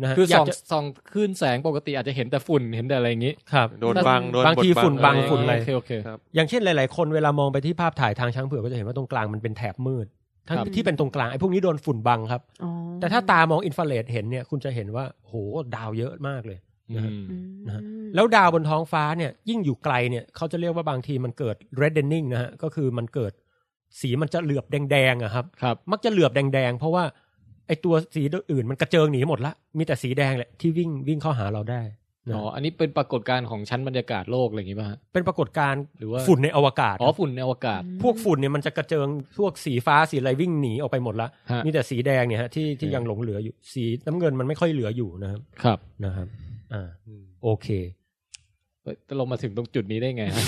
S4: นะฮะ
S2: คือ
S4: อยา
S2: ส่
S4: ก
S2: อง
S4: จะ
S2: ส่องคลื่นแสงปกติอาจจะเห็นแต่ฝุ่นเห็นแต่อะไรอย่างนี้
S4: ครับ
S3: โดนบังโดน
S4: บางที
S3: บด
S4: ฝุ่น บังฝุ่นอะไร
S2: โอเคโอเค
S3: ครับ
S4: อย่างเช่นหลาย ๆ คนเวลามองไปที่ภาพถ่ายทางช้างเผือกก็จะเห็นว่าตรงกลางมันเป็นแถบมืด ทั้ง
S2: ครับ
S4: ที่เป็นตรงกลางไอ้พวกนี้โดนฝุ่นบังครับ
S1: อ๋อ
S4: แต่ถ้าตามองอินฟราเรดเห็นเนี่ยคุณจะเห็นว่าโหดาวเยอะมากเลย
S2: อืม
S1: อืม
S4: นะฮะแล้วดาวบนท้องฟ้าเนี่ยยิ่งอยู่ไกลเนี่ยเขาจะเรียกว่าบางทีมันเกิด reddening นะฮะก็คือมันเกิดสีมันจะเหลือบแดงๆอะครับ
S2: ครับ
S4: มักจะเหลือบแดงๆ เพราะว่าไอตัวสีอื่นมันกระเจิงหนีหมดละ มีแต่สีแดงแหละที่วิ่งวิ่งเข้าหาเราได้นะ
S2: อ๋อ อันนี้เป็นปรากฏการณ์ของชั้นบรรยากาศโลกอะไรอย่างงี้ป่ะฮะ
S4: เป็นปรากฏการณ์
S2: หรือว่า
S4: ฝุ่นในอวกาศ
S2: อ๋อ ฝุ่นในอวกาศ
S4: พวกฝุ่นเนี่ยมันจะกระเจิง พวกสีฟ้าสีอะไรวิ่งหนีออกไปหมดละ
S2: ฮะ
S4: มีแต่สีแดงเนี่ยฮะที่ที่
S2: โอเค
S4: ยังหลงเหลืออยู่ สีน้ำเงินมันไม่ค่อยเหลืออยู่นะครับ
S2: ครับ
S4: นะครับ อ่า โอเค
S2: เฮ้ยแต่เรามาถึงตรงจุดนี้ได้ไงฮะ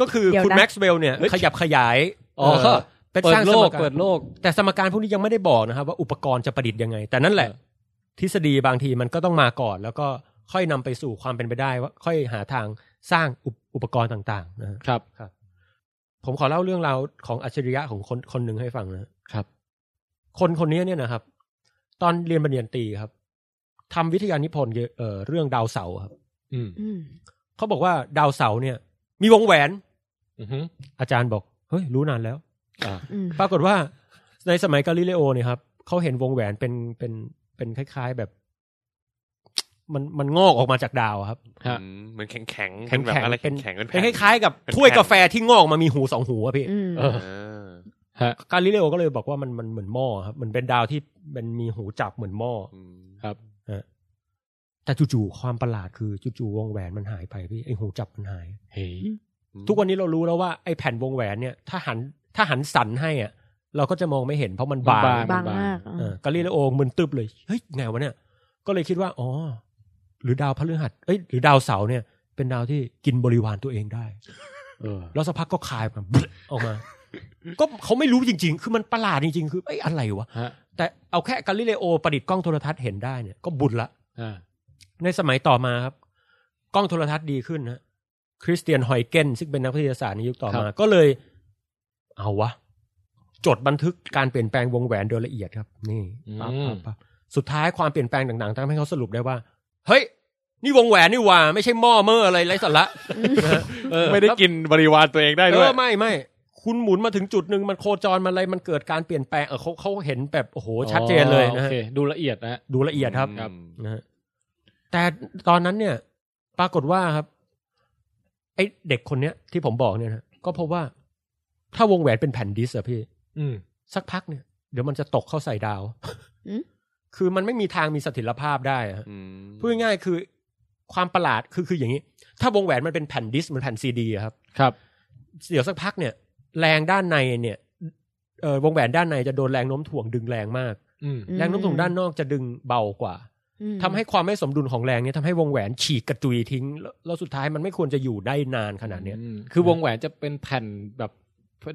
S4: ก็คือ
S1: เดี๋ยว
S4: คุณ
S1: นะ
S4: แม็กซ์เวลล์เนี่ย
S2: เฮ้ย
S4: ขยับขยาย
S2: อ๋อ
S4: เเป็น
S2: เปิ
S4: ส
S2: ด
S4: ร้าง
S2: โล
S4: สม
S2: ก
S4: การ
S2: เปิดโลก
S4: แต่สมการพวกนี้ยังไม่ได้บอกนะครับว่าอุปกรณ์จะประดิษฐ์ยังไง แต่นั่นแหละ
S2: เออ
S4: ทฤษฎีบางทีมันก็ต้องมาก่อนแล้วก็ ค่อยนำไปสู่ความเป็นไปได้ว่าค่อยหาทางสร้างอุปอุปกรณ์ต่างๆนะฮะ
S2: ครับ
S4: ผมขอเล่าเรื่องราวของอัจฉริยะของคนคนหนึ่งให้ฟังนะครับ คนคนนี้เนี่ยนะครับ ตอนเรียนปริญญาตรีครับทำวิทยานิพนธ์เกี่ยวเอ่อเรื่องดาวเสาร์ครับ
S2: อืม
S1: อืม
S4: เขาบอกว่าดาวเสาร์เนี่ย มีวงแหวน
S2: อือฮึ
S4: อาจารย์บอกเฮ้ยรู้นานแล้ว
S2: อ่า
S1: อืม
S4: ปรากฏว่าในสมัยกาลิเลโอเนี่ยครับเขาเห็นวงแหวนเป็นเป็นเป็นคล้าย ๆ แบบ มันมันงอกออกมาจากดาวอะครับ
S2: ฮะ
S3: อืมเหมือนแข็งแข็งๆ
S4: แข็ง
S3: แบบ
S4: แข็ง
S3: อะไร
S4: เป็น
S3: แข็งๆเป็น
S4: เป็นค
S3: แผ่น
S4: ล้ายๆกับ
S3: เป็น
S4: ถ้วย
S3: แผ่น
S4: กาแฟที่งอกออกมามีหูสองหูอะพี่
S1: อืม
S2: เออ
S3: อ่า
S2: ฮะ
S4: กาลิเลโอก็เลยบอกว่ามันมันเหมือนหม้อครับเหมือนเป็นดาวที่เป็นมีหูจับเหมือนหม้อ
S3: อืม
S2: ครับ
S4: แต่จู่ๆความประหลาดคือจู่ๆวงแหวนมันหายไปพี่ไอหูจับมันหาย
S2: เฮ้ย
S4: ทุกวันนี้เรารู้แล้วว่าไอแผ่นวงแหวนเนี่ยถ้าหันถ้าหันสันให้อะ เราก็จะมองไม่เห็นเพราะมันบาง
S2: มัน
S1: บางมาก
S4: เออกาลิเลโอมึนตึบเลยเฮ้ยไงวะเนี่ยก็เลยคิดว่า อ๋อ หรือดาวพฤหัสเอ้ยหรือดาวเสาร์เนี่ย เป็นดาวที่กินบริวารตัวเองได้
S2: เออ
S4: แล้วสักพักก็คายมันบึ๊ดออกมา ก็เขาไม่รู้จริง ๆ คือมันประหลาดจริง ๆ คือไอ้ยอะไรวะ
S2: ฮะ
S4: แต่เอาแค่กาลิเลโอประดิษฐ์กล้องโทรทัศน์เห็นได้เนี่ยก็บุญละ
S2: อ่า
S4: ในสมัยต่อมาครับ กล้องโทรทัศน์ดีขึ้นนะคริสเตียน ฮอยเกนซึ่งเป็นนักวิทยาศาสตร์ในยุคต่อมา ก็เลย เอาวะ จดบันทึกการเปลี่ยนแปลงวงแหวนโดยละเอียดครับ นี่ปั๊บปั๊บปั๊บสุดท้ายความเปลี่ยนแปลงต่างๆทำให้เขาสรุปได้ว่า เฮ้ย นี่วงแหวนนี่หว่า ไม่ใช่หม้อเมื่ออะไรไร้สาระนะฮะเออ
S3: ไม่ได้กินบริวารตัวเองได้
S4: เอ
S3: ด้วย
S4: อไม่ไม่คุณหมุนมาถึงจุดหนึ่งมันโคจรมาอะไรมันเกิดการเปลี่ยนแปลงเออเขาเขาเห็นแบบโอ้โหชัดเจนเลย
S2: อ๋อ
S4: นะ
S2: โอ
S4: ฮะ
S2: เคดูละเอียดนะฮะ
S4: ดูละเอียดครับ
S2: ครับ
S4: นะฮะแต่ตอนนั้นเนี่ย ปรากฏว่าครับ ไอเด็กคนเนี้ย ที่ผมบอกเนี่ยนะก็พบว่า ถ้าวงแหวนเป็นแผ่นดิสอะพี่
S2: อืม
S4: สักพักเนี่ยเดี๋ยวมันจะตกเข้าใส่ดาว
S1: อืม
S4: คือมันไม่มีทางมีสถิรภาพได้อะ
S3: อืม
S4: พูดง่ายๆคือ ความประหลาดคือคืออย่างนี้ ถ้าวงแหวนมันเป็นแผ่นดิสก์เหมือนแผ่นซีดีอะครับ
S2: ครับ
S4: เดี๋ยวสักพักเนี่ย แรงด้านในเนี่ยเออวงแหวนด้านในจะโดนแรงโน้มถ่วงดึงแรงมาก
S2: อืม
S4: แรงโน้มถ่วงด้านนอกจะดึงเบากว่า
S1: อืม
S4: ทำให้ความไม่สมดุลของแรงเนี่ยทำให้วงแหวนฉีกกระจุยทิ้ง แล้วแล้วสุดท้ายมันไม่ควรจะอยู่ได้นานขนาดเนี้ย
S2: อืมคือวงแหวนจะเป็นแผ่นแบบ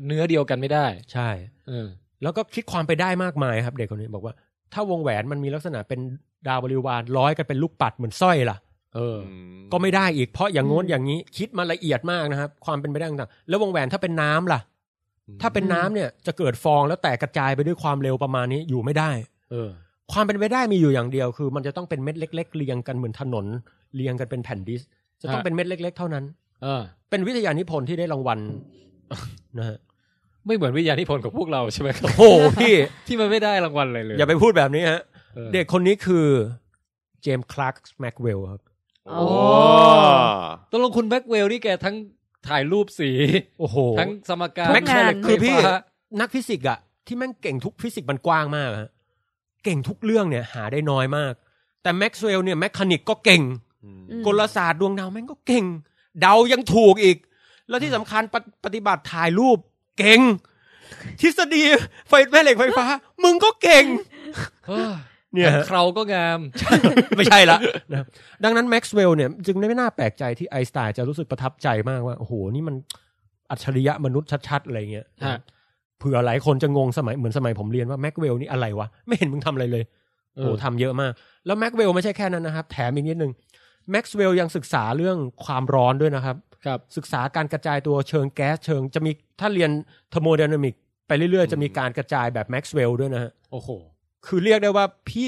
S2: เนื้อเดียวกันไม่ได้
S4: ใช่
S2: เออ
S4: แล้วก็คิดความไปได้มากมายครับ เด็กคนนี้บอกว่า ถ้าวงแหวนมันมีลักษณะเป็นดาวบริวารร้อยกันเป็นลูกปัดเหมือนสร้อยล่ะ
S2: เออ
S3: อืม
S4: ก็ไม่ได้อีกเพราะอย่างโน้นอย่างนี้ คิดมาละเอียดมากนะครับ ความเป็นไปได้ต่างๆแล้ววงแหวนถ้าเป็นน้ำล่ะ ถ้าเป็นน้ำเนี่ยจะเกิดฟองแล้วแตกกระจายไปด้วยความเร็วประมาณนี้อยู่ไม่ได้
S2: เออ
S4: ความเป็นไปได้มีอยู่อย่างเดียวคือ มันจะต้องเป็นเม็ดเล็ก ๆ เรียงกันเหมือนถนน เรียงกันเป็นแผ่นดิสก์จะต้อง
S2: ฮะ
S4: เป็นเม็ดเล็ก ๆ เท่านั้น
S2: เออ
S4: เป็นวิทยานิพนธ์ที่ได้รางวัลนะฮะ
S2: ไม่เหมือนวิทยานิพนธ์ของพวกเราใช่ไหมครับ
S4: โอ้โหพี่
S2: ที่มันไม่ได้รางวัลอะไรเลย
S4: อย่าไปพูดแบบนี้ฮะ
S2: ออ
S4: เด็กคนนี้คือ เจมส์คลาร์กแม็กซ์เวลล์ครับ
S1: โอ้
S3: โอ้
S2: ตกลงคุณแม็กซ์เวลล์นี่แกทั้งถ่ายรูปสี
S4: โอ้โห
S2: ทั้งสมการ
S1: ทุกงาน
S2: แม่เหล็ก
S4: คือพี่
S2: ไฟฟ้า
S4: นักฟิสิกส์อะที่แม่งเก่งทุกฟิสิกส์มันกว้างมากฮะเก่งทุกเรื่องเนี่ย หาได้น้อยมาก แต่แม็กซ์เวลล์เนี่ย mechanic ก็เก่ง
S3: อืม
S1: อืม
S4: กลศาสตร์ดวงดาวแม่งก็เก่ง เดายังถูกอีก แล้วที่สำคัญปฏิปฏิบัติถ่ายรูปเก่ง ทฤษฎีไฟแม่เหล็กไฟฟ้า มึงก็เก่ง
S2: เออ
S4: เนี่ยฮะ
S2: เราก็งาม
S4: ไม่ใช่ละนะครับดังนั้นแม็กซ์เวลล์เนี่ยจึงไม่น่าแปลกใจที่ไอน์สไตน์จะรู้สึกประทับใจมากว่า โอ้โห นี่มันอัจฉริยะมนุษย์ชัด ๆ อะไรเงี้ย
S2: ฮะ
S4: เผื่อหลายคนจะงงสมัยเหมือนสมัยผมเรียนว่าแม็กซ์เวลล์นี่อะไรวะ ไม่เห็นมึงทำอะไรเลย
S2: เอ
S4: โอ้
S2: อ
S4: ทำเยอะมาก แล้วแม็กซ์เวลล์ไม่ใช่แค่นั้นนะครับ แถมอีกนิดนึงแม็กซ์เวลยังศึกษาเรื่องความร้อนด้วยนะครับ
S2: ครับ
S4: ศึกษาการกระจายตัวเชิงแก๊สเชิงจะมีถ้าเรียน thermodynamic ไปเรื่อยๆ จะมีการกระจายแบบแม็กซ์เวลด้วยนะฮะ
S2: โอ้โห
S4: คือเรียกได้ว่าพี่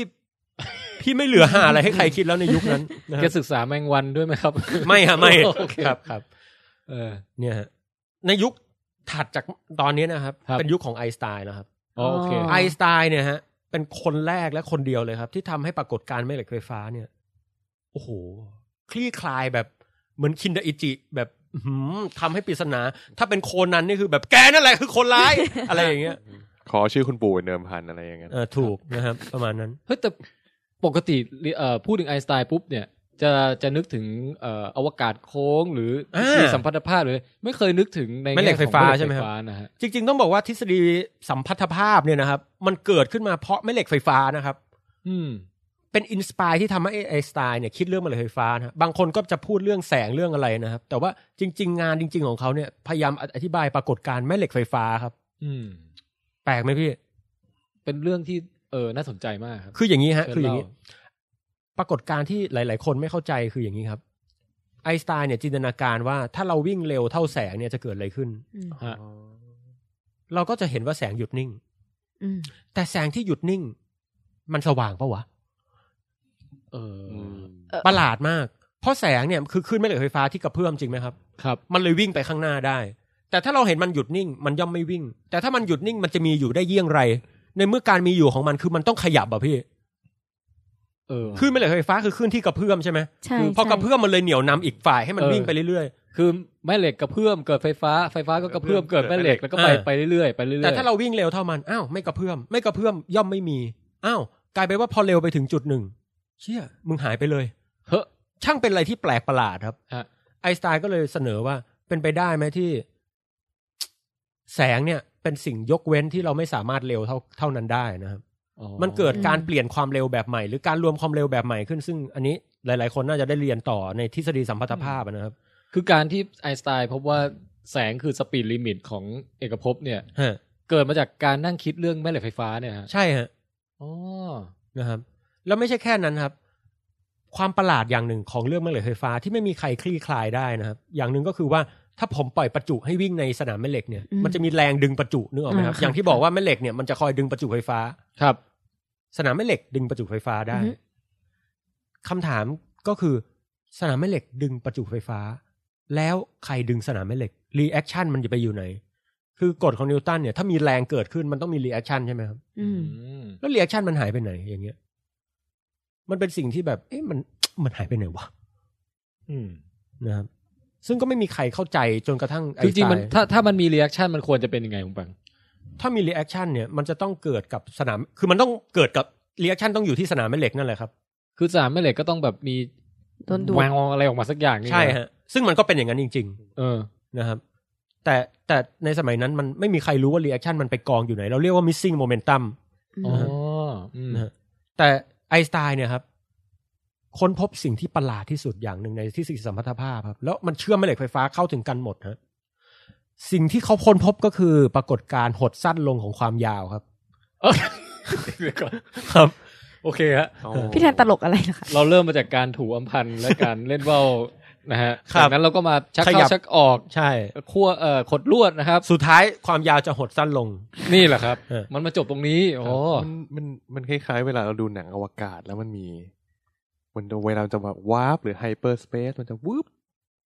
S4: พี่ไม่เหลือหาอะไรให้ใครคิดแล้วในยุคนั้นนะ
S2: แก
S4: ฮะ
S2: ศึกษาแมงวันด้วยไหมครับ
S4: ไม่ฮะไม่
S2: โอเค
S4: ครับครับ
S2: เออ
S4: เนี่ยฮะในยุคถัดจากตอนนี้นะครับ
S2: ครับ
S4: เป็นยุคของไอน์สไตน์นะครับ
S2: อ๋อโอเค
S1: อ๋อ
S4: ไอน์สไตน์เนี่ยฮะ เป็นคนแรกและคนเดียวเลยครับ ที่ทำให้ปรากฏการณ์แม่เหล็กไฟฟ้าเนี่ย โอ้โห คลี่คลายแบบเหมือนคินดาอิจิแบบอื้อหือทำให้ปริศนา ถ้าเป็นโคนันนี่คือแบบแกนั่นแหละคือคนร้าย อะไรอย่างเงี้ย
S3: ขอชื่อคุณปู่เป็นเดิมพันอะไรอย่างเงี้ย
S4: เออถูกนะครับ ประมาณนั้น
S2: เฮ้ยแต่ปกติเอ่อพูดถึงไอน์สไตน์ปุ๊บเนี่ยจะจะนึกถึงเอ่ออวกาศโค้งหรือ
S4: อ่า
S2: ทฤษฎีสัมพัทธภาพเลย ไม่เคยนึกถึงใน
S4: แม่เหล็กไฟฟ้า
S2: แง่ของ
S4: ใช่ไหมครับ
S2: แฟ้านะฮะ
S4: จริง ๆ ต้องบอกว่าทฤษฎีสัมพัทธภาพเนี่ยนะครับ มันเกิดขึ้นมาเพราะแม่เหล็กไฟฟ้านะครับ
S2: อืม
S4: เป็นอินสปายที่ทำให้ไอน์สไตน์เนี่ยคิดเรื่องแม่เหล็กไฟฟ้านะครับบางคนก็จะพูดเรื่องแสงเรื่องอะไรนะครับ แต่ว่าจริง ๆ งานจริง ๆ ของเขาเนี่ยพยายามอธิบายปรากฏการณ์แม่เหล็กไฟฟ้าครับ
S2: อืม
S4: แปลกไหมพี่
S2: เป็นเรื่องที่เออน่าสนใจมากครับ
S4: คืออย่างนี้ฮะ
S2: เชิญ
S4: คืออย่างนี้
S2: เล่
S4: ปรากฏการณ์ที่หลาย ๆ คนไม่เข้าใจคืออย่างนี้ครับ ไอน์สไตน์เนี่ยจินตนาการว่าถ้าเราวิ่งเร็วเท่าแสงเนี่ยจะเกิดอะไรขึ้น
S1: อืม
S2: ฮะ
S4: เราก็จะเห็นว่าแสงหยุดนิ่ง
S1: อืม
S4: แต่แสงที่หยุดนิ่ง มันสว่างปะวะ
S2: เออ
S3: อืม
S1: เออ
S4: ประหลาดมาก เพราะแสงเนี่ยคือคลื่นแม่เหล็กไฟฟ้าที่กระเพื่อมจริงไหมครับ
S2: ครับ
S4: มันเลยวิ่งไปข้างหน้าได้ แต่ถ้าเราเห็นมันหยุดนิ่ง มันย่อมไม่วิ่ง แต่ถ้ามันหยุดนิ่งมันจะมีอยู่ได้เยี่ยงไร ในเมื่อการมีอยู่ของมันคือมันต้องขยับอะพี่
S2: เออ
S4: คลื่นแม่เหล็กไฟฟ้าคือคลื่นที่กระเพื่อมใช่ไหม
S1: ใช่
S4: คือพอกระ
S1: ใช่
S4: เพื่อมมันเลยเหนี่ยวนำอีกฝ่ายให้มัน
S2: เออ
S4: วิ่งไปเรื่อย
S2: คือแม่เหล็กกระเพื่อมเกิดไฟฟ้าไฟฟ้าก็กระเพื่อมเกิดแม่เหล็กแล้วก็ไป
S4: เออ
S2: ไปเรื่อยๆไปเรื่อยๆ
S4: ๆแต่ถ้าเราวิ่งเร็วเท่ามันอ้าวไม่กระเพื่อมไม่กระเพื่อมย่อมไม่มีอ้าวกลายเป็นว่าพอเร็วไปถึงจุดหนึ่งเชี่ยมึงหายไปเลย
S2: เฮ้อ
S4: ช่างเป็นอะไรที่แปลกประหลาดครับ
S2: ฮะ
S4: ไอน์สไตน์ก็เลยเสนอว่าเป็นไปได้ไหมที่ แสงเนี่ยเป็นสิ่งยกเว้นที่เราไม่สามารถเร็วเท่าเท่านั้นได้นะครับ
S2: อ๋อ
S4: มันเกิดการเปลี่ยนความเร็วแบบใหม่ หรือการรวมความเร็วแบบใหม่ขึ้น ซึ่งอันนี้หลาย ๆ คนน่าจะได้เรียนต่อในทฤษฎีสัมพัทธภาพอะนะครับ
S2: คือการที่ไอน์สไตน์พบว่าแสงคือ speed limit ของเอกภพเนี่ย
S4: ฮะ
S2: เกิดมาจากการนั่งคิดเรื่องแม่เหล็กไฟฟ้าเนี่ยฮะ
S4: ใช่ฮะ
S2: อ๋อ
S4: นะครับ แล้วไม่ใช่แค่นั้นครับ ความประหลาดอย่างหนึ่งของเรื่องแม่เหล็กไฟฟ้าที่ไม่มีใครคลี่คลายได้นะครับ อย่างหนึ่งก็คือว่า ถ้าผมปล่อยประจุให้วิ่งในสนามแม่เหล็กเนี่ย
S1: อืม
S4: มันจะมีแรงดึงประจุนึกออกไหมครับ
S1: อ่าค่ะ
S4: อย่างที่บอกว่าแม่เหล็กเนี่ยมันจะคอยดึงประจุไฟฟ้า
S2: ครับ
S4: สนามแม่เหล็กดึงประจุไฟฟ้าได้
S1: อือฮึ
S4: คำถามก็คือสนามแม่เหล็กดึงประจุไฟฟ้า แล้วใครดึงสนามแม่เหล็ก reaction มันจะไปอยู่ไหน คือกฎของนิวตันเนี่ยถ้ามีแรงเกิดขึ้นมันต้องมี reaction ใช่ไหมครับ
S1: อืม
S2: อืม
S4: แล้ว reaction มันหายไปไหนอย่างเงี้ย มันเป็นสิ่งที่แบบ เอ๊ะมันมันหายไปไหนวะ
S2: อืม
S4: นะครับ ซึ่งก็ไม่มีใครเข้าใจจนกระทั่งไอน์สไตน์
S2: จริงๆมันถ้าถ้ามันมี reaction มันควรจะเป็นยังไงคุณปัง
S4: ถ้ามี reaction เนี่ยมันจะต้องเกิดกับสนาม คือมันต้องเกิดกับ reaction ต้องอยู่ที่สนามแม่เหล็กนั่นแหละครับ
S2: คือสนามแม่เหล็กก็ต้องแบบมี
S1: โดนดูด
S2: แววอะไรออกมาสักอย่างนี่
S4: ใช่ฮะซึ่งมันก็เป็นอย่างนั้นจริงๆ
S2: เออ
S4: นะครับ แต่แต่ในสมัยนั้นมันไม่มีใครรู้ว่า reaction มันไปกองอยู่ไหน เราเรียกว่า missing momentum
S2: อ๋อ
S4: นะฮะ
S2: อืม
S4: นะฮะแต่ไอน์สไตน์เนี่ยครับ ค้นพบสิ่งที่ประหลาดที่สุดอย่างหนึ่งในทฤษฎีสัมพัทธภาพครับ แล้วมันเชื่อมแม่เหล็กไฟฟ้าเข้าถึงกันหมดฮะสิ่งที่เขาค้นพบก็คือปรากฏการณ์หดสั้นลงของความยาวครับ
S2: เออเดี๋ยวก่อน
S4: ครับ
S2: โอเคฮะ
S1: พี่แทนตลกอะไรนะคะ
S2: เราเริ่มมาจากการถูอัมพันธ์และการเล่นว่าวนะฮะ
S4: ครับ
S2: จากนั้นเราก็มาชัก
S4: ขยั
S2: เข้า
S4: บ
S2: ชักออก
S4: ใช่
S2: ขั้วเอ่อขดลวดนะครับ
S4: สุดท้ายความยาวจะหดสั้นลง
S2: นี่แหละครับ
S4: เออ
S2: มันมาจบตรงนี้โอ้
S3: มันมันมันคล้ายๆ เวลาเราดูหนังอวกาศแล้วมันมี มันเวลาจะแบบ warp หรือ hyperspace มันจะวืบ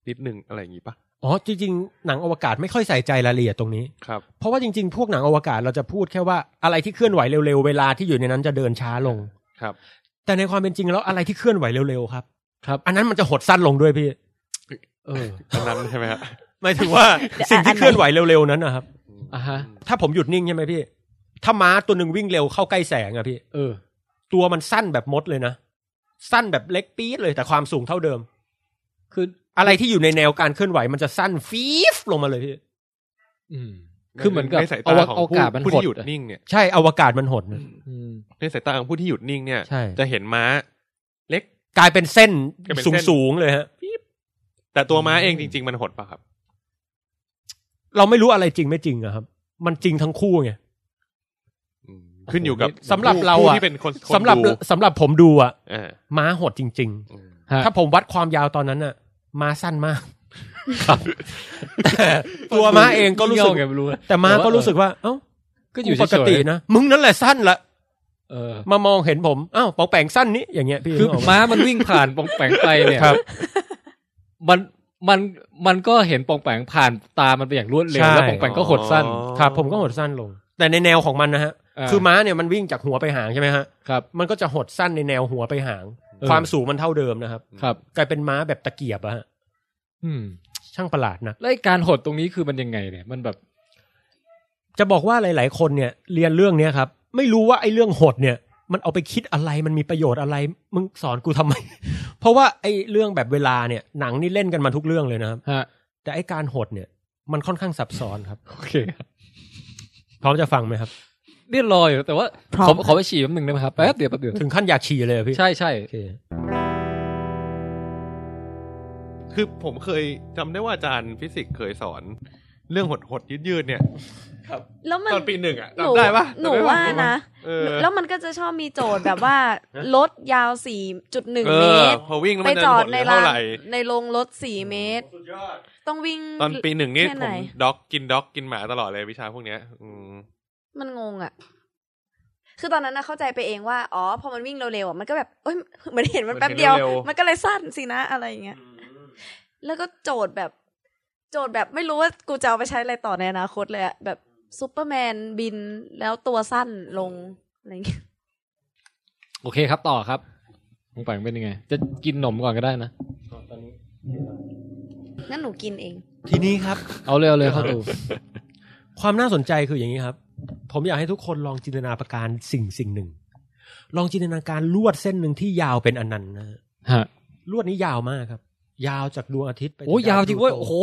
S3: นิดหนึ่งอะไรอย่างงี้ปะ
S4: อ๋อจริงๆ หนังอวกาศไม่ค่อยใส่ใจรายละเอียดตรงนี้
S3: ครับ
S4: เพราะว่าจริงๆ พวกหนังอวกาศเราจะพูดแค่ว่าอะไรที่เคลื่อนไหวเร็วๆ เวลาที่อยู่ในนั้นจะเดินช้าลง
S3: ครับ
S4: แต่ในความเป็นจริงแล้วอะไรที่เคลื่อนไหวเร็วๆครับ
S2: ครับ
S4: อันนั้นมันจะหดสั้นลงด้วยพี่
S2: เออ
S3: อันนั้นใช่ไหมฮะ
S4: หมายถึงว่าสิ่งที่เคลื่อนไหวเร็วๆนั้นนะครับ
S2: อะฮะ
S4: ถ้าผมหยุดนิ่งใช่ไหมพี่ ถ้าม้าตัวหนึ่งวิ่งเร็วเข้าใกล้แสงอะพี่
S2: เออ
S4: ตัวมันสั้นแบบมดเลยนะ สั้นแบบเล็กปี๊ดเลยแต่ความสูงเท่าเดิม
S2: คือ
S4: อะไรที่อยู่ในแนวการเคลื่อนไหวมันจะสั้นฟีฟลงมาเลยพี่
S2: อืม คือเหมือนกับ
S3: ในสาย
S2: เอา
S3: ตาของ
S2: เอา
S3: ผู้
S2: กาศมัน
S3: ผู้
S2: หด
S3: ที่หยุด
S2: อะ
S3: นิ่งเนี่ย
S4: ใช่อวกาศมันหดนะ
S2: อืม
S3: ในสายตาของผู้ที่หยุดนิ่งเนี่ย
S4: ใช่
S3: จะเห็นม้า เล็ก
S4: กลายเป็นเส้น
S3: กลายเป็น
S4: สู
S3: เส้
S4: ง
S3: น
S4: สูงๆเลยฮะ
S3: แต่ตัวม้าเองจริง ๆ มันหดปะครับ
S4: เราไม่รู้อะไรจริงไม่จริงอะครับ มันจริงทั้งคู่ไง
S3: อืม ขึ้นอยู่กับ
S4: สำหรับเรา
S3: ผู้
S4: อะ
S3: ที่เป็นคนคน
S4: สำหรับ
S3: ดู
S4: สำหรับผมดูอะ
S3: เออ
S4: ม้าหดจริง
S3: อืม
S2: ฮะ
S4: ๆถ้าผมวัดความยาวตอนนั้นอะม้าสั้นมากแต่ตัวม้าเองก็รู้สึก
S2: เงาไงไม่รู้นะ
S4: แต่ม้าก็รู้สึกว่า เอ้า
S2: ก็อยู่
S4: ปกติ
S2: เฉยๆ
S4: นะมึงนั่นแหละสั้นละ
S2: เออ
S4: มามองเห็นผมอ้าวปองแปงสั้นนี้อย่างเงี้ยพี่
S2: คือ
S4: นึกกไห
S2: ม้ามันวิ่งผ่านปองแปงไปเนี่ย
S4: ครับ
S2: มันมันมันก็เห็นปองแปงผ่านตามันไปอย่างรวดเร็ว
S4: ใช่
S2: แล้วปองแปงก็หดสั้น
S3: อ๋อ
S4: ครับผมก็หดสั้นลง แต่ในแนวของมันนะฮะ
S2: อ่า
S4: คือม้าเนี่ยมันวิ่งจากหัวไปหางใช่ไหมฮะ
S2: ครับ
S4: มันก็จะหดสั้นในแนวหัวไปหาง
S2: เออ
S4: ความสูงมันเท่าเดิมนะครับ
S2: ครับ
S4: กลายเป็นม้าแบบตะเกียบอะฮะ
S2: อืม
S4: ช่างประหลาดนะ
S2: แล้วไอ้การหดตรงนี้คือมันยังไงเนี่ย มันแบบ
S4: จะบอกว่าหลาย ๆ คนเนี่ย เรียนเรื่องเนี้ยครับ ไม่รู้ว่าไอ้เรื่องหดเนี่ย มันเอาไปคิดอะไรมันมีประโยชน์อะไร มึงสอนกูทำไม เพราะว่าไอ้เรื่องแบบเวลาเนี่ย หนังนี่เล่นกันมาทุกเรื่องเลยนะครับ
S2: ฮะ
S4: แต่ไอ้การหดเนี่ย มันค่อนข้างซับซ้อนครับ
S2: โอเคครับ
S4: พร้อมจะฟังไหมครับ
S2: นี่รออยู่แต่ว่า
S1: พร้อ
S2: ขอ
S1: ม
S2: ขอไปฉี่แป๊บหนึงได้ไหมครับแป๊บเดียวแป๊บเดียว
S4: ถึงขั้นอยากฉี่เลยเหรอพี่
S2: ใช่ใช่
S4: โอเค
S3: คือผมเคยจำได้ว่าอาจารย์ฟิสิกส์เคยสอน เรื่องหดหดยืดยืดๆเนี่ย
S1: แล้วมัน
S3: ตอนปีหนึ่งอะ
S1: หนู
S3: จำได้ปะ
S1: หนู
S3: จำได้ป
S1: ว่านะ
S3: เออ
S1: แล้วมันก็จะชอบมีโจทย์แบบว่า รถยาวสี่จุดหนึ่ง
S3: เอ
S1: เม
S3: อ
S1: ตร
S3: พอวิ่งแล้ว
S1: ไป
S3: มันจะ
S1: จอ
S3: ห
S1: ด
S3: ด
S1: ใน
S3: เหลือ
S1: รา
S3: เท่างไหร่
S1: ในโรงรถสี่เมตร ต้องวิ่ง
S3: ตอนปีหนึ่งนี่
S1: แค่
S3: ผ
S1: ไหน
S3: มด็อกกินด็อกกินหมาตลอดเลยวิชาพวกเนี้ย อืม
S1: มันงงอะ คือตอนนั้นนะเข้าใจไปเองว่า อ๋อ พอมันวิ่งเร็วๆอะ มันก็แบบเอ้ยเหมือนเห็นมันแป๊บเดียว มันก็เลยสั้นสินะอะไรอย่างเงี้ย แล้วก็โจทย์แบบ โจทย์แบบไม่รู้ว่ากูจะเอาไปใช้อะไรต่อในอนาคตเลยอะแบบซูเปอร์แมนบินแล้วตัวสั้นลงอะไรอย่างเงี้ย
S2: โอเคครับต่อครับปองแปงเป็นยังไง จะกินนมก่อนก็ได้นะ
S1: งั้นหนูกินเอง
S4: ทีนี้ครับ
S2: เอาเร็วเลยเข้าตู
S4: ความน่าสนใจคืออย่างนี้ครับ ผมอยากให้ทุกคนลองจินตนาการสิ่งสิ่งหนึ่ง ลองจินตนาการลวดเส้นหนึ่งที่ยาวเป็นอนันต์นะฮะ
S2: ฮะ
S4: ลวดนี้ยาวมากครับ ยาวจากดวงอาทิตย์ไปถึง
S2: โอ้ยาวจริงเว้ย
S4: ด
S2: โอ้โห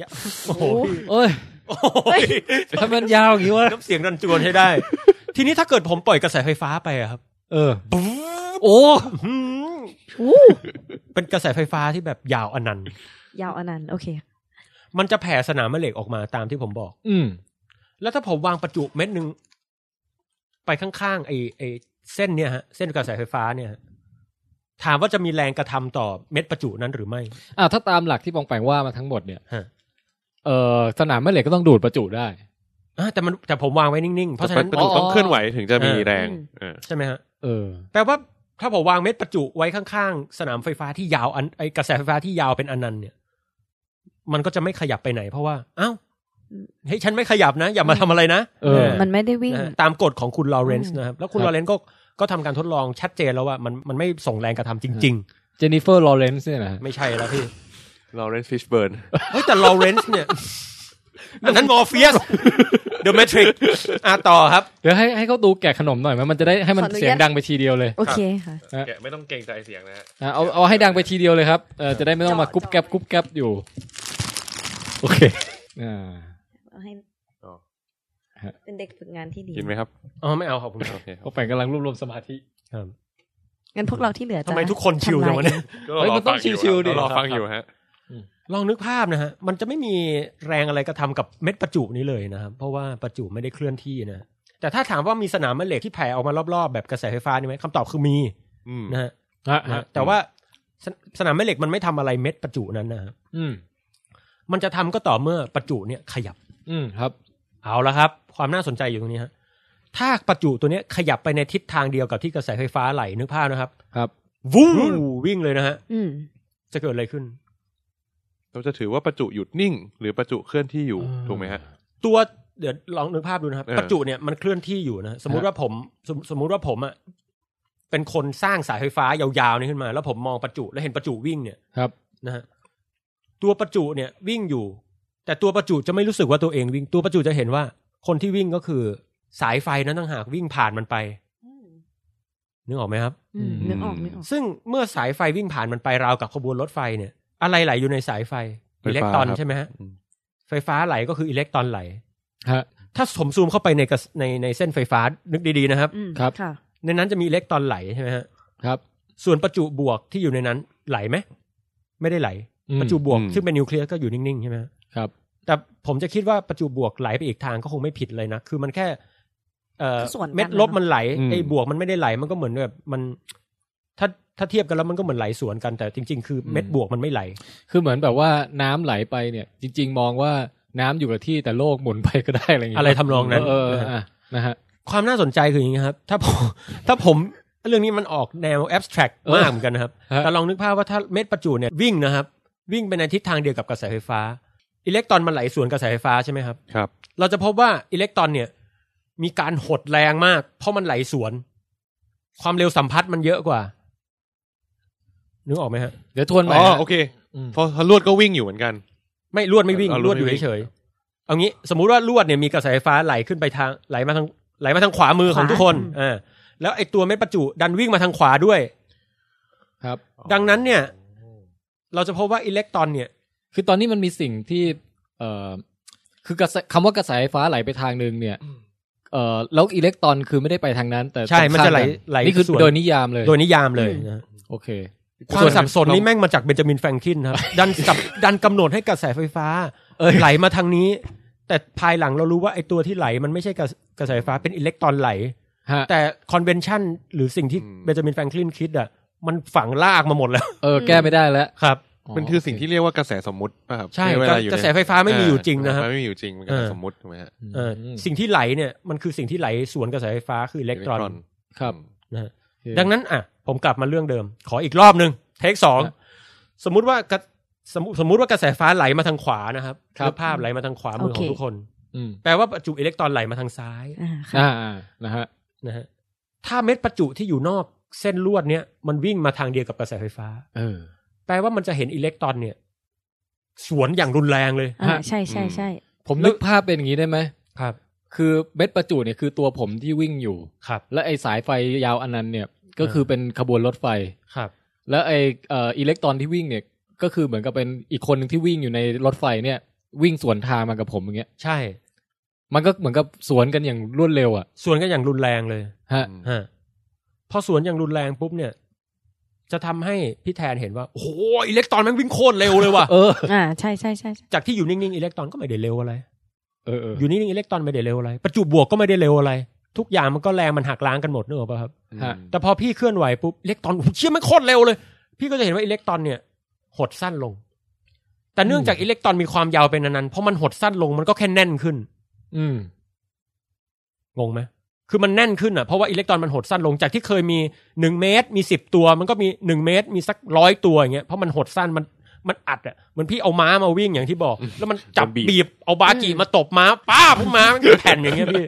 S4: ยาวโอ้โหพี่
S2: เอ้ย
S4: โอ้ย
S2: ทำไมมันยาวอย่างนี้วะ
S4: น้ำเสียงดันจวนให้ได้ ทีนี้ถ้าเกิดผมปล่อยกระแสไฟฟ้าไปอะครับ
S2: เออโอ้
S4: หืมเป็นกระแสไฟฟ้าที่แบบยาวอนันต์
S1: ยาวอนันต์โอเค
S4: มันจะแผ่สนามแม่เหล็กออกมาตามที่ผมบอก
S2: อืม
S4: แล้วถ้าผมวางประจุเม็ดหนึ่งไปข้างๆไอ้ไอ้เส้นเนี่ยฮะเส้นกระแสไฟฟ้าเนี่ยฮะถามว่าจะมีแรงกระทำต่อเม็ดประจุนั้นหรือไม่
S2: อ่าถ้าตามหลักที่ปองแปงว่ามาทั้งหมดเนี่ย
S4: ฮะ
S2: เออสนามแม่เหล็กก็ต้องดูดประจุได้
S4: อะแต่มันแต่ผมวางไว้นิ่งๆ เพราะฉะนั้น
S3: ประจุต้องเคลื่อนไหวถึงจะมี
S4: เออ
S3: แรง
S1: อืม
S3: เออ
S4: ใช่ไหมฮะ
S2: เออ
S4: แปลว่าถ้าผมวางเม็ดประจุไว้ข้างๆ สนามไฟฟ้าที่ยาวอันไอกระแสไฟฟ้าที่ยาวเป็นอนันต์เนี่ย มันก็จะไม่ขยับไปไหนเพราะว่าอ้าว เฮ้ยฉันไม่ขยับนะ อย่ามาทำอะไรนะ
S2: เออ
S1: มันไม่ได้วิ่ง
S4: นะฮะตามกฎของคุณลอเรนซ์นะครับ แล้วคุณ
S2: ครับ
S4: ลอเรนซ์ก็ก็ทำการทดลองชัดเจนแล้วว่ามันมันไม่ส่งแรงกระทำจริง
S2: เจนนิเฟอร์ลอเรนซ์เนี่ยนะ
S4: ไม่ใช่แล้วพี่
S3: ลอเรนซ์ฟิชเบิร์น
S4: เฮ้ยแต่ลอเรนซ์เนี่ยอันนั้นมอร์เฟียสเดอะแมทริกอะต่อครับ
S2: เดี๋ยวให้ให้เขาดูแกะขนมหน่อยไหมมันจะได้ให้มัน
S1: ขออนุญาต
S2: เสียงดังไปทีเดียวเลย
S1: โอเคค่ะ
S3: แกะไม่ต้องเกรงใจเสียงนะฮะ
S2: อะเอาเอาให้ดังไปทีเดียวเลยครับเออจะได้ไม่ต้องมา
S1: จอด
S2: กุ๊บแก๊บกุ๊บแก๊บอยู่ โอเคอ่า
S1: เอา ให้
S3: อ๋อ
S1: เป็นเด็กฝึกงานที่ดี
S3: กินไหมครับ
S4: อ๋อไม่เอาขอบคุณค
S3: โอ
S4: รับ
S3: เคครับ
S2: เขาแฝงกำลังรวบรวมสมาธิ
S4: ครับ
S1: งั้นพวกเราที่เหลือจะ
S4: ทำไมทุกคนชิลจังวะเนี่ย
S3: ก็
S2: เฮ้ยมันต้องชิวๆดิ
S3: รอฟังอยู่ฮะ
S4: ลองนึกภาพนะฮะ มันจะไม่มีแรงอะไรกระทำกับเม็ดประจุนี้เลยนะครับ เพราะว่าประจุไม่ได้เคลื่อนที่นะ แต่ถ้าถามว่ามีสนามแม่เหล็กที่แผ่ออกมารอบๆ แบบกระแสไฟฟ้านี่ไหมคำตอบคือมี
S3: อืม
S4: นะฮะ
S2: ฮะ
S4: นะ
S2: ฮะ
S4: ฮะแต่ว่าสนสนามแม่เหล็กมันไม่ทำอะไรเม็ดประจุนั้นนะฮะ
S2: อืม
S4: มันจะทำก็ต่อเมื่อประจุเนี่ยขยับ
S2: อืมครับ
S4: เอาละครับ ความน่าสนใจอยู่ตรงนี้ฮะถ้าประจุตัวเนี้ยขยับไปในทิศทางเดียวกับที่กระแสไฟฟ้าไหลนึกภาพนะครับ
S2: ครับ
S4: วู้วิ่งเลยนะฮะ
S1: อืม
S4: จะเกิดอะไรขึ้น
S3: เราจะถือว่าประจุหยุดนิ่ง หรือประจุเคลื่อนที่อยู่
S4: อ่า
S3: ถูกไหมฮะ
S4: ตัวเดี๋ยวลองนึกภาพดูนะครับ
S3: เออ
S4: ประจุเนี่ยมันเคลื่อนที่อยู่นะสมมุติว่าผมสมสมมุติว่าผมอะเป็นคนสร้างสายไฟฟ้ายาวๆนี่ขึ้นมา แล้วผมมองประจุแล้วเห็นประจุวิ่งเนี่ย
S2: ครับ
S4: นะฮะตัวประจุเนี่ยวิ่งอยู่ แต่ตัวประจุจะไม่รู้สึกว่าตัวเองวิ่งตัวประจุจะเห็นว่า คนที่วิ่งก็คือสายไฟนั้นต่างหากวิ่งผ่านมันไปนึกออกไหมครับ
S1: อืมนึกออกนึกออก
S4: ซึ่งเมื่อสายไฟวิ่งผ่านมันไปราวกับขบวนรถไฟเนี่ย อะไรไหลอยู่ในสายไฟ
S3: ไฟฟ้า
S4: อิเล็กตรอน
S3: ครับ
S4: ใช่ไหมฮะ
S3: อืม
S4: ไฟฟ้าไหลก็คืออิเล็กตรอนไหล
S2: ฮะ
S4: ถ้าผมซูมเข้าไปในกระในในเส้นไฟฟ้านึกดีๆนะครับ
S1: อืม
S2: ครับ
S1: ค่ะ
S4: ในนั้นจะมีอิเล็กตรอนไหลใช่ไหมฮะ
S2: ครับ
S4: ส่วนประจุบวกที่อยู่ในนั้นไหลไหมไม่ได้ไหล
S2: อืม
S4: ประจุบวก
S3: อืม
S4: ซึ่งเป็นนิวเคลียสก็อยู่นิ่งๆใช่ไหมฮะ
S2: ครับ
S4: แต่ผมจะคิดว่าประจุบวกไหลไปอีกทางก็คงไม่ผิดเลยนะ คือมันแค่ เอ่อ
S1: ก็ส่วนกัน
S4: เม็ดลบ
S1: นะ
S4: มันไหล
S3: อืม
S4: ไอ้บวกมันไม่ได้ไหลมันก็เหมือนแบบมัน ถ้าถ้าเทียบกันแล้วมันก็เหมือนไหลสวนกันแต่จริง ๆ คือเม็ดบวกมันไม่ไหล
S2: คือเหมือนแบบว่าน้ำไหลไปเนี่ย จริง ๆ มองว่าน้ำอยู่กับที่แต่โลกหมุนไปก็ได้อะไรอย่างเงี้ย
S4: อะไรทำนองนั้น
S2: เออเอออะนะฮะ
S4: ความน่าสนใจคืออย่างนี้ครับ ถ้าผมถ้าผมเรื่องนี้มันออกแนวแอบสแตรก
S2: เออ
S4: มากเหมือนกันนะครับ
S2: ฮะ
S4: แต่ลองนึกภาพว่าถ้าเม็ดประจุเนี่ยวิ่งนะครับ วิ่งไปในทิศทางเดียวกับกระแสไฟฟ้า อิเล็กตรอนมันไหลสวนกระแสไฟฟ้าใช่ไหมครับ
S3: ครับ
S4: เราจะพบว่าอิเล็กตรอนเนี่ย มีการหดแรงมาก เพราะมันไหลสวน ความเร็วสัมพัทธ์มันเยอะกว่า นึกออกไหมฮะ
S2: เดี๋ยวทวนใหม่
S3: อ๋อ
S2: ฮะ
S3: โอเค
S2: อืม
S3: เพราะเพราะลวดก็วิ่งอยู่เหมือนกัน
S4: ไม่ลวดไม่วิ่ง
S3: เอา
S4: ล
S3: ล
S4: ว
S3: ว
S4: ด
S3: ด
S4: อยู่
S3: ไม่วิ่ง
S4: เฉยๆเอางี้สมมุติว่าลวดเนี่ยมีกระแสไฟฟ้าไหลขึ้นไปทางไหลมาทางไหลมาทางขวามือของทุกคนอ่าแล้วไอ้ตัวเม็ดประจุดันวิ่งมาทางขวาด้วย
S2: ครับ
S4: ดังนั้นเนี่ย เราจะพบว่าอิเล็กตรอนเนี่ย
S2: คือตอนนี้มันมีสิ่งที่ เอ่อ คือกระแสคำว่ากระแสไฟฟ้าไหลไปทางหนึ่งเนี่ย เอ่อแล้วอิเล็กตรอนคือไม่ได้ไปทางนั้น แต่
S4: ใช่ มันจะไหล
S2: ตรงข้ากั
S4: ไหล
S2: นี่คือ
S4: ส่วน
S2: โดยนิยามเลย
S4: โดยนิยามเลยนะ
S2: โอเค
S4: ความสับสนนี่แม่งมาจากเบนจามินแฟรงคลินครับ ดันกับดันกำหนดให้กระแสไฟฟ้า
S2: เอ้ย
S4: ไหลมาทางนี้ แต่ภายหลังเรารู้ว่าไอ้ตัวที่ไหลมันไม่ใช่กระกระแสไฟฟ้าเป็นอิเล็กตรอนไหล
S2: ฮะ
S4: แต่คอนเวนชันหรือสิ่งที่
S3: อืม
S4: เบนจามินแฟรงคลินคิดอะมันฝังลากมาหมดแล้ว
S2: เออแก้ไม่ได้แล้ว
S4: ครับ
S3: มันคือสิ่งที่เรียกว่ากระแสสมมุติป่ะครับ
S4: ใช่
S3: เวลาอยู่
S4: กระแสไฟฟ้าไม่มีอยู่จริงนะครับ
S3: กแสไฟฟ้าไม่มีอยู่จริงมันกระแสสมมุติถูกไหมฮะ
S4: เออสิ่งที่ไหลเนี่ยมันคือสิ่งที่ไหลสวนกระแสไฟฟ้าคืออิเล็กตรอน
S2: ครับ
S4: นะฮะ
S2: โอเค
S4: ดังนั้นอะ ผมกลับมาเรื่องเดิม ขออีกรอบหนึ่งเทคสอง
S2: ครับ
S4: สมมุติว่ากระสมมุสมมุติว่ากระแสฟ้าไหลมาทางขวานะครับ
S2: ครับ
S4: นึกภาพไหลมาทางขวามือ
S1: โอ
S4: ข
S1: เค
S4: องทุกคน
S2: อืม
S4: แปลว่าประจุอิเล็กตรอนไหลมาทางซ้าย
S1: อ่าค่ะ
S2: อ่าอ่านะฮะ
S4: นะฮะถ้าเม็ดประจุที่อยู่นอกเส้นลวดเนี้ยมันวิ่งมาทางเดียวกับกระแสไฟฟ้า
S2: เออ
S4: แปลว่ามันจะเห็นอิเล็กตรอนเนี่ย สวนอย่างรุนแรงเลย
S1: อ่าใช่ใช่ใช่
S2: ผมนึกภาพเป็นอย่างนี้ได้ไหม
S4: ครับ
S2: คือเม็ดประจุเนี่ยคือตัวผมที่วิ่งอยู่
S4: ครับ
S2: และไอสายไฟยาวอันนั้นเนี่ย ก็คือเป็นขบวนรถไฟ
S4: ครับ
S2: แล้วไอเอ่ออิเล็กตรอนที่วิ่งเนี่ย ก็คือเหมือนกับเป็นอีกคนหนึ่งที่วิ่งอยู่ในรถไฟเนี่ย วิ่งสวนทางมากับผมอย่างเงี้ย
S4: ใช่
S2: มันก็เหมือนกับสวนกันอย่างรวดเร็วอะ
S4: สวนกันอย่างรุนแรงเลย
S2: ฮะ
S4: ฮะพอสวนอย่างรุนแรงปุ๊บเนี่ย จะทำให้พี่แทนเห็นว่า โอ้โหอิเล็กตรอนแมันวิ่งโคตรเร็วเลยว่ะ
S2: เออ
S1: อ่าใช่ใช่ใช่ใช่
S4: จากที่อยู่นิ่งๆอิเล็กตรอนก็ไม่ได้เร็วอะไร
S2: เออเออ
S4: อยู่นิ่งๆอิเล็กตรอนไม่ได้เร็วอะไรประจุบวกก็ไม่ได้เร็วอะไร ทุกอย่างมันก็แรงมันหักล้างกันหมดนึกออกป่ะครับ
S2: ฮะ
S4: แต่พอพี่เคลื่อนไหวปุ๊บอิเล็กตรอนโอ้โหเชี่ยมันโคตรเร็วเลย พี่ก็จะเห็นว่าอิเล็กตรอนเนี่ยหดสั้นลง แต่เนื่องจากอิเล็กตรอนมีความยาวเป็นนานๆเพราะมันหดสั้นลงมันก็แค่แน่นขึ้น
S2: อืม
S4: งงไหม คือมันแน่นขึ้นอะเพราะว่าอิเล็กตรอนมันหดสั้นลงจากที่เคยมีหนึ่งเมตร มีสิบตัว มันก็มีหนึ่งเมตร มีสักร้อยตัวอย่างเงี้ยเพราะมันหดสั้นมันมันอัดอะเหมือนพี่เอาม้ามาวิ่งอย่างที่บอก แล้วมันจับ
S3: มันบีบ
S4: บีบเอาบากีมาตบม้าป้าพุ่งม้ามันเป็นแผ่นอย่างเงี้ยพี่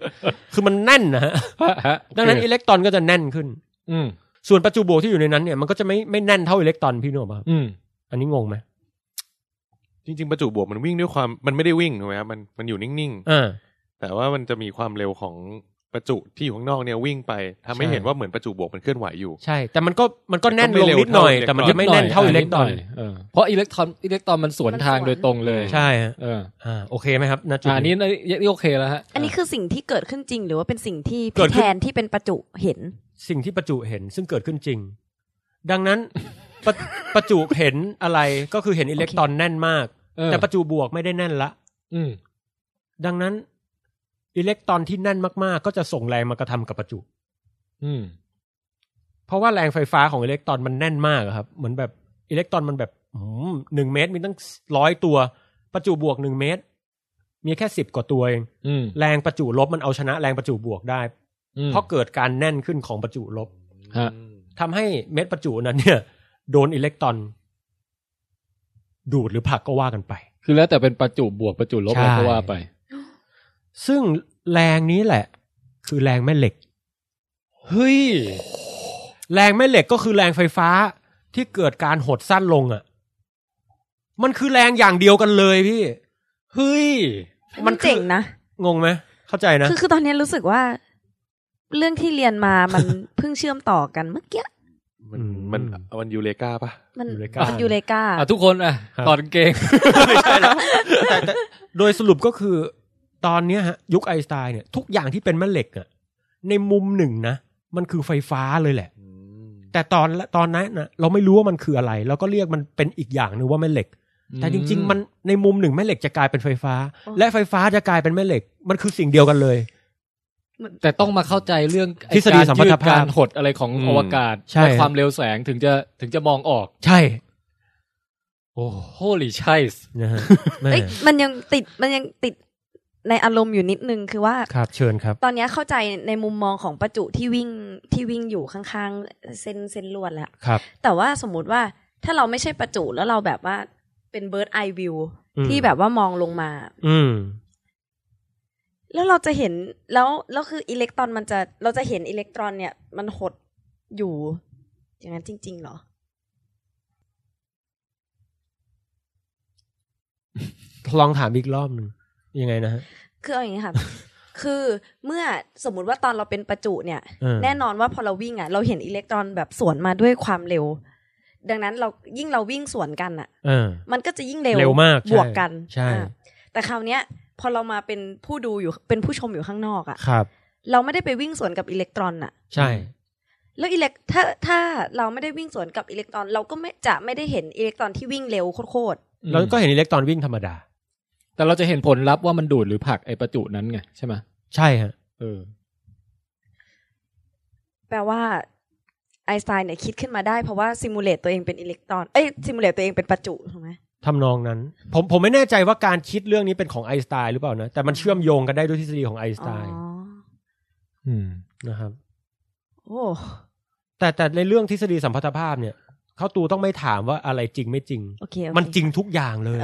S4: คือมันแน่นนะฮะ
S2: ฮะฮะ
S4: ดังนั้นอิเล็กตรอนก็จะแน่นขึ้น
S2: อืม
S4: ส่วนประจุบวกที่อยู่ในนั้นเนี่ยมันก็จะไม่ไม่แน่นเท่าอิเล็กตรอนพี่นึกออกปะครับ
S2: อืม
S4: อันนี้งงไหม
S3: จริง ๆ ประจุบวกมันวิ่งด้วยความมันไม่ได้วิ่งถูกไหมครับมันมันอยู่นิ่ง
S4: อ่า
S3: ๆแต่ว่ามันจะมีความเร็วของ ประจุที่อยู่ข้างนอกเนี่ยวิ่งไปทำให้
S4: ใช่
S3: เห็นว่าเหมือนประจุบวกมันเคลื่อนไหวอยู่
S4: ใช่ แต่มันก็มันก็แน่น
S3: มันก็
S4: ล
S3: ไม่
S4: ง
S3: เร็ว
S4: นิดหน่อย
S3: เท่า
S4: แต่มันจะไม่แน่นเท่าอิเล็กตรอน
S2: เออเพราะอิเล็กตรอนอิเล็กตรอนมันสวนทางโดยตรงเลย
S4: ใช่ฮะ
S2: เออ
S4: อ่าโอเคไหมครับณจุด
S2: อ่าอันนี้นี่โอเคแล้วฮะ
S1: อันนี้คือสิ่งที่เกิดขึ้นจริง หรือว่าเป็นสิ่งที่
S4: เกิ
S1: พี่
S4: ดขึ้
S1: แท
S4: น
S1: นที่เป็นประจุเห็น
S4: สิ่งที่ประจุเห็นซึ่งเกิดขึ้นจริง ดังนั้นประประจุเห็นอะไรก็คือเห็นอิเล็กตรอนแน่นมาก
S2: เออ
S4: แต่ประจุบวกไม่ได้แน่นละ
S2: อืม
S4: ดังนั้น อิเล็กตรอนที่แน่นมากๆ ก็จะส่งแรงมากระทำกับประจุ
S2: อืม
S4: เพราะว่าแรงไฟฟ้าของอิเล็กตรอนมันแน่นมากอะครับ เหมือนแบบอิเล็กตรอนมันแบบหืมหนึ่งเมตรมีตั้งร้อยตัว ประจุบวกหนึ่งเมตร มีแค่สิบกว่าตัวเอง
S2: อืม
S4: แรงประจุลบมันเอาชนะแรงประจุบวกได้
S2: อืม
S4: เพราะเกิดการแน่นขึ้นของประจุลบ
S2: ฮะ
S4: ทำให้เม็ดประจุนั้น เนี่ย โดนอิเล็กตรอน ดูดหรือผลักก็ว่ากันไป
S2: คือแล้วแต่เป็นประจุบวกประจุลบ
S4: ใช่
S2: อะไรก็ว่าไป
S4: ซึ่งแรงนี้แหละ คือแรงแม่เหล็ก
S2: เฮ้ย
S4: แรงแม่เหล็กก็คือแรงไฟฟ้าที่เกิดการหดสั้นลงอะ่ะ มันคือแรงอย่างเดียวกันเลยพี่
S2: เฮ้ย
S1: มันเจ๋งนะ
S4: งงไหม เข้าใจนะ
S1: คือคือตอนนี้รู้สึกว่า เรื่องที่เรียนมามันเพิ่งเชื่อมต่อกันเมื่อกี้
S3: มัน
S4: อืม
S3: มันมันยูเลกาปะ
S1: มัน
S4: ยูเรกา
S1: มันยูเลกา
S2: อะทุกคนอะ
S4: ครับ
S2: ถอดกางเกง
S4: ไม่ใช่แล้วแต่แต่โดยสรุปก็คือ ตอนเนี้ยฮะยุคไอน์สไตน์เนี่ยทุกอย่างที่เป็นแม่เหล็กอะในมุมหนึ่งนะมันคือไฟฟ้าเลยแหละ แต่ตอนตอนนั้นนะเราไม่รู้ว่ามันคืออะไรเราก็เรียกมันเป็นอีกอย่างหนึ่งว่าแม่เหล็ก แต่จริง ๆ มันในมุมหนึ่งแม่เหล็กจะกลายเป็นไฟฟ้า
S1: อ๋อ
S4: และไฟฟ้าจะกลายเป็นแม่เหล็ก มันคือสิ่งเดียวกันเลย
S2: แต่ต้องมาเข้าใจเรื่องไอ้
S4: ทฤษฎี
S2: การ
S4: สัมพัทธภาพ
S2: ยืดการหดอะไรของ
S3: อืม
S2: อวกาศ
S4: ใช่
S2: และความเร็วแสงถึงจะถึงจะมองออก
S4: ใช่
S2: โอ้ holy ใช่
S4: นะฮะแม่
S1: เอ้ยมันยังติดมันยังติด ในอารมณ์อยู่นิดนึงคือว่า
S4: ครับเชิญครับ
S1: ตอนนี้เข้าใจในมุมมองของประจุที่วิ่งที่วิ่งอยู่ข้างๆเส้นเส้นลวดแล้ว
S4: ครับ
S1: แต่ว่าสมมุติว่าถ้าเราไม่ใช่ประจุแล้วเราแบบว่าเป็นเบิร์ดไอวิว
S4: อืม
S1: ที่แบบว่ามองลงมา
S4: อืม
S1: แล้วเราจะเห็นแล้วแล้วคืออิเล็กตรอนมันจะเราจะเห็นอิเล็กตรอนเนี่ย มันหดอยู่ อย่างนั้นจริง ๆ เหรอ
S4: ลองถามอีกรอบหนึ่ง ยังไงนะฮะ
S1: คือเอาอย่างนี้ค่ะ คือเมื่อสมมุติว่าตอนเราเป็นประจุเนี่ย
S4: เออ
S1: แน่นอนว่าพอเราวิ่งอะ เราเห็นอิเล็กตรอนแบบสวนมาด้วยความเร็ว ดังนั้นเรายิ่งเราวิ่งสวนกันอะ
S4: เออ
S1: มันก็จะยิ่งเร็ว
S4: เร็วมากใช่
S1: บวกกัน
S4: ใช่
S1: อ่าแต่คราวเนี้ย พอเรามาเป็นผู้ดูอยู่เป็นผู้ชมอยู่ข้างนอกอะ
S4: ครับ
S1: เราไม่ได้ไปวิ่งสวนกับอิเล็กตรอนอะ
S4: ใช่
S1: แล้วอิเล็กถ้าถ้าเราไม่ได้วิ่งสวนกับอิเล็กตรอน เราก็ไม่จะไม่ได้เห็นอิเล็กตรอนที่วิ่งเร็วโคตร
S4: เราก็เห็นอิเล็กตรอนวิ่งธรรมดา
S2: แต่เราจะเห็นผลลัพธ์ว่ามันดูดหรือผลักไอ้ประจุนั้นไงใช่ไหม
S4: ใช่ฮะ
S2: เออ
S1: ๆแปลว่าไอน์สไตน์เนี่ยคิดขึ้นมาได้เพราะว่า simulate ตัวเองเป็นอิเล็กตรอน เอ้ย simulate ตัวเองเป็นประจุถูกไหม
S4: ทำนองนั้น ผมผมไม่แน่ใจว่าการคิดเรื่องนี้เป็นของไอน์สไตน์หรือเปล่านะ แต่มันเชื่อมโยงกันได้ด้วยทฤษฎีของไอน์ส
S1: อ๋
S4: ไต
S1: อ
S4: น์
S2: อืม
S4: นะครับ
S1: โอ้
S4: แต่แต่ในเรื่องทฤษฎีสัมพัทธภาพเนี่ย เขาตูต้องไม่ถามว่าอะไรจริงไม่จริง
S1: โอเคโอเค
S4: มันจริงทุกอย่างเลย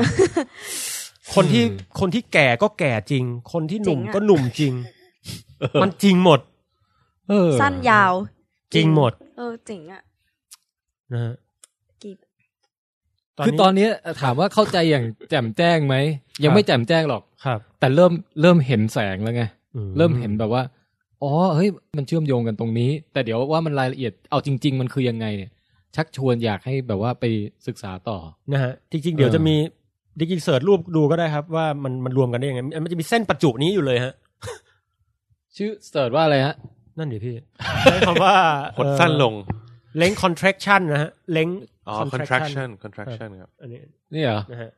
S4: คนที่
S2: อืม
S4: คนที่แก่ก็แก่จริง คนที่หนุ่ม
S1: จริงอะ
S4: ก็หนุ่มจริง มันจริงหมด
S2: เออ
S1: สั้นยาว
S4: จริงหมด
S1: เออเจ๋งอะ
S4: นะฮะ
S1: กีบ
S2: คือตอนนี้ถามว่าเข้าใจอย่างแจ่มแจ้งไหม ยังไม่แจ่มแจ้งหรอก
S4: ครับ
S2: แต่เริ่มเริ่มเห็นแสงแล้วไง
S4: อื
S2: เริ่มเห็นแบบว่า อ๋อเฮ้ยมันเชื่อมโยงกันตรงนี้ แต่เดี๋ยวว่ามันรายละเอียดเอาจริง ๆ มันคือยังไงเนี่ย ชักชวนอยากให้แบบว่าไปศึกษาต่อ
S4: นะฮะจริง ๆ เดี๋ยว
S2: เออ
S4: จะมี ดิจิเสิร์ชรูปดูก็ได้ครับ ว่ามันมันรวมกันได้ยังไงมันจะมีเส้นประจุนี้อยู่เลยฮะ
S2: ชื่อเสิร์ชว่าอะไรฮะ
S4: นั่นเดี๋ยวพี่ใช้คำว่า
S3: หดสั้นลง
S4: เล้ง contraction นะฮะเล้ง
S3: อ๋อ contraction contraction ครับ
S4: อันนี้
S2: นี่เหรอ
S4: นะฮะ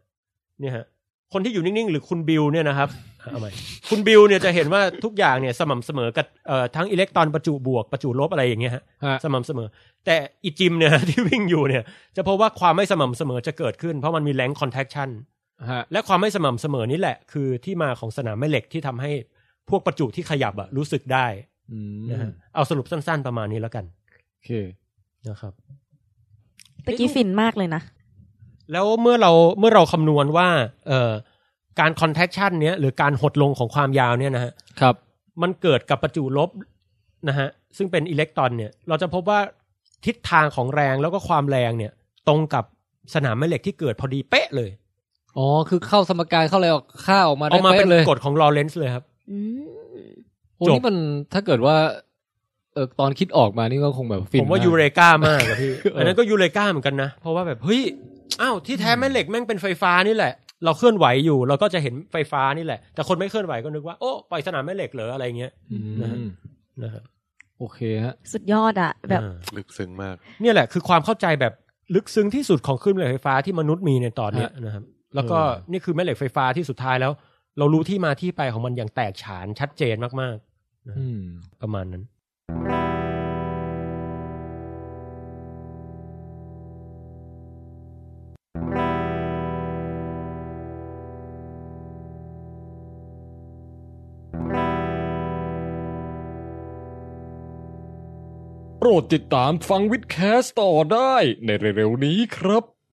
S4: เนี่ยฮะ คนที่อยู่นิ่งๆ หรือคุณบิลเนี่ยนะครับเอาใหม่คุณบิลเนี่ยจะเห็นว่าทุกอย่างเนี่ยสม่ำเสมอกับเอ่อทั้งอิเล็กตรอนประจุบวกประจุลบอะไรอย่างเงี้ยฮะ
S2: ฮะ
S4: สม่ำเสมอ แต่อีจิมเนี่ย ที่วิ่งอยู่เนี่ย จะพบว่าความไม่สม่ำเสมอจะเกิดขึ้น เพราะมันมีแรง contraction
S2: ฮะ
S4: และความไม่สม่ำเสมอนี่แหละ คือที่มาของสนามแม่เหล็กที่ทำให้พวกประจุที่ขยับอะรู้สึกได้
S2: อืม
S4: นะฮะเอาสรุปสั้นๆประมาณนี้แล้วกัน
S2: โอเค
S4: นะครับ
S1: ตะกี้ฟินมากเลยนะ
S4: แล้วเมื่อเราเมื่อเราคำนวณว่า เอ่อการ contraction เนี้ยหรือการหดลงของความยาวเนี่ยนะฮะ
S2: ครับ
S4: มันเกิดกับประจุลบนะฮะซึ่งเป็นอิเล็กตรอนเนี่ย เราจะพบว่าทิศทางของแรงแล้วก็ความแรงเนี่ย ตรงกับสนามแม่เหล็กที่เกิดพอดีเป๊ะเลย
S2: อ๋อคือเข้าสมการเข้าอะไรออกค่าออกมา
S4: อ
S2: ได้
S4: อกมาเป็น
S2: เป๊ะเลย
S4: กฎของลอเรนซ์เลยครับ
S1: อืม
S2: โอ้
S4: จบ
S2: นี่มันถ้าเกิดว่า เออตอนคิดออกมานี่ก็คงแบบฟิน
S4: ผมว่า
S2: ก
S4: ยูเรกามากอะพี่
S2: เอออั
S4: อันนั้นก็ยูเรกาเหมือนกันนะ เพราะว่าแบบ เฮ้ย อ้าวที่แท้แม่เหล็กแม่งเป็นไฟฟ้านี่แหละ เราเคลื่อนไหวอยู่ เราก็จะเห็นไฟฟ้านี่แหละ แต่คนไม่เคลื่อนไหวก็นึกว่าโอ้ปล่อยสนามแม่เหล็กเหรออะไรเงี้ย
S2: อืม
S4: นะฮะนะฮะ
S2: โอเคฮะ
S1: สุดยอดอะแบบ
S4: อ่า
S3: ลึกซึ้งมาก
S4: เนี่ยแหละคือความเข้าใจแบบลึกซึ้งที่สุดของคลื่นแม่เหล็กไฟฟ้าที่มนุษย์มีในตอนเนี้ยนะครับ แล้วก็
S2: เออ
S4: นี่คือแม่เหล็กไฟฟ้าที่สุดท้ายแล้ว เรารู้ที่มาที่ไปของมันอย่างแตกฉานชัดเจนมาก
S2: อืม
S4: ๆประมาณนั้น
S2: โปรดติดตามฟังวิดแคสต่อได้ในเร็วๆนี้ครับ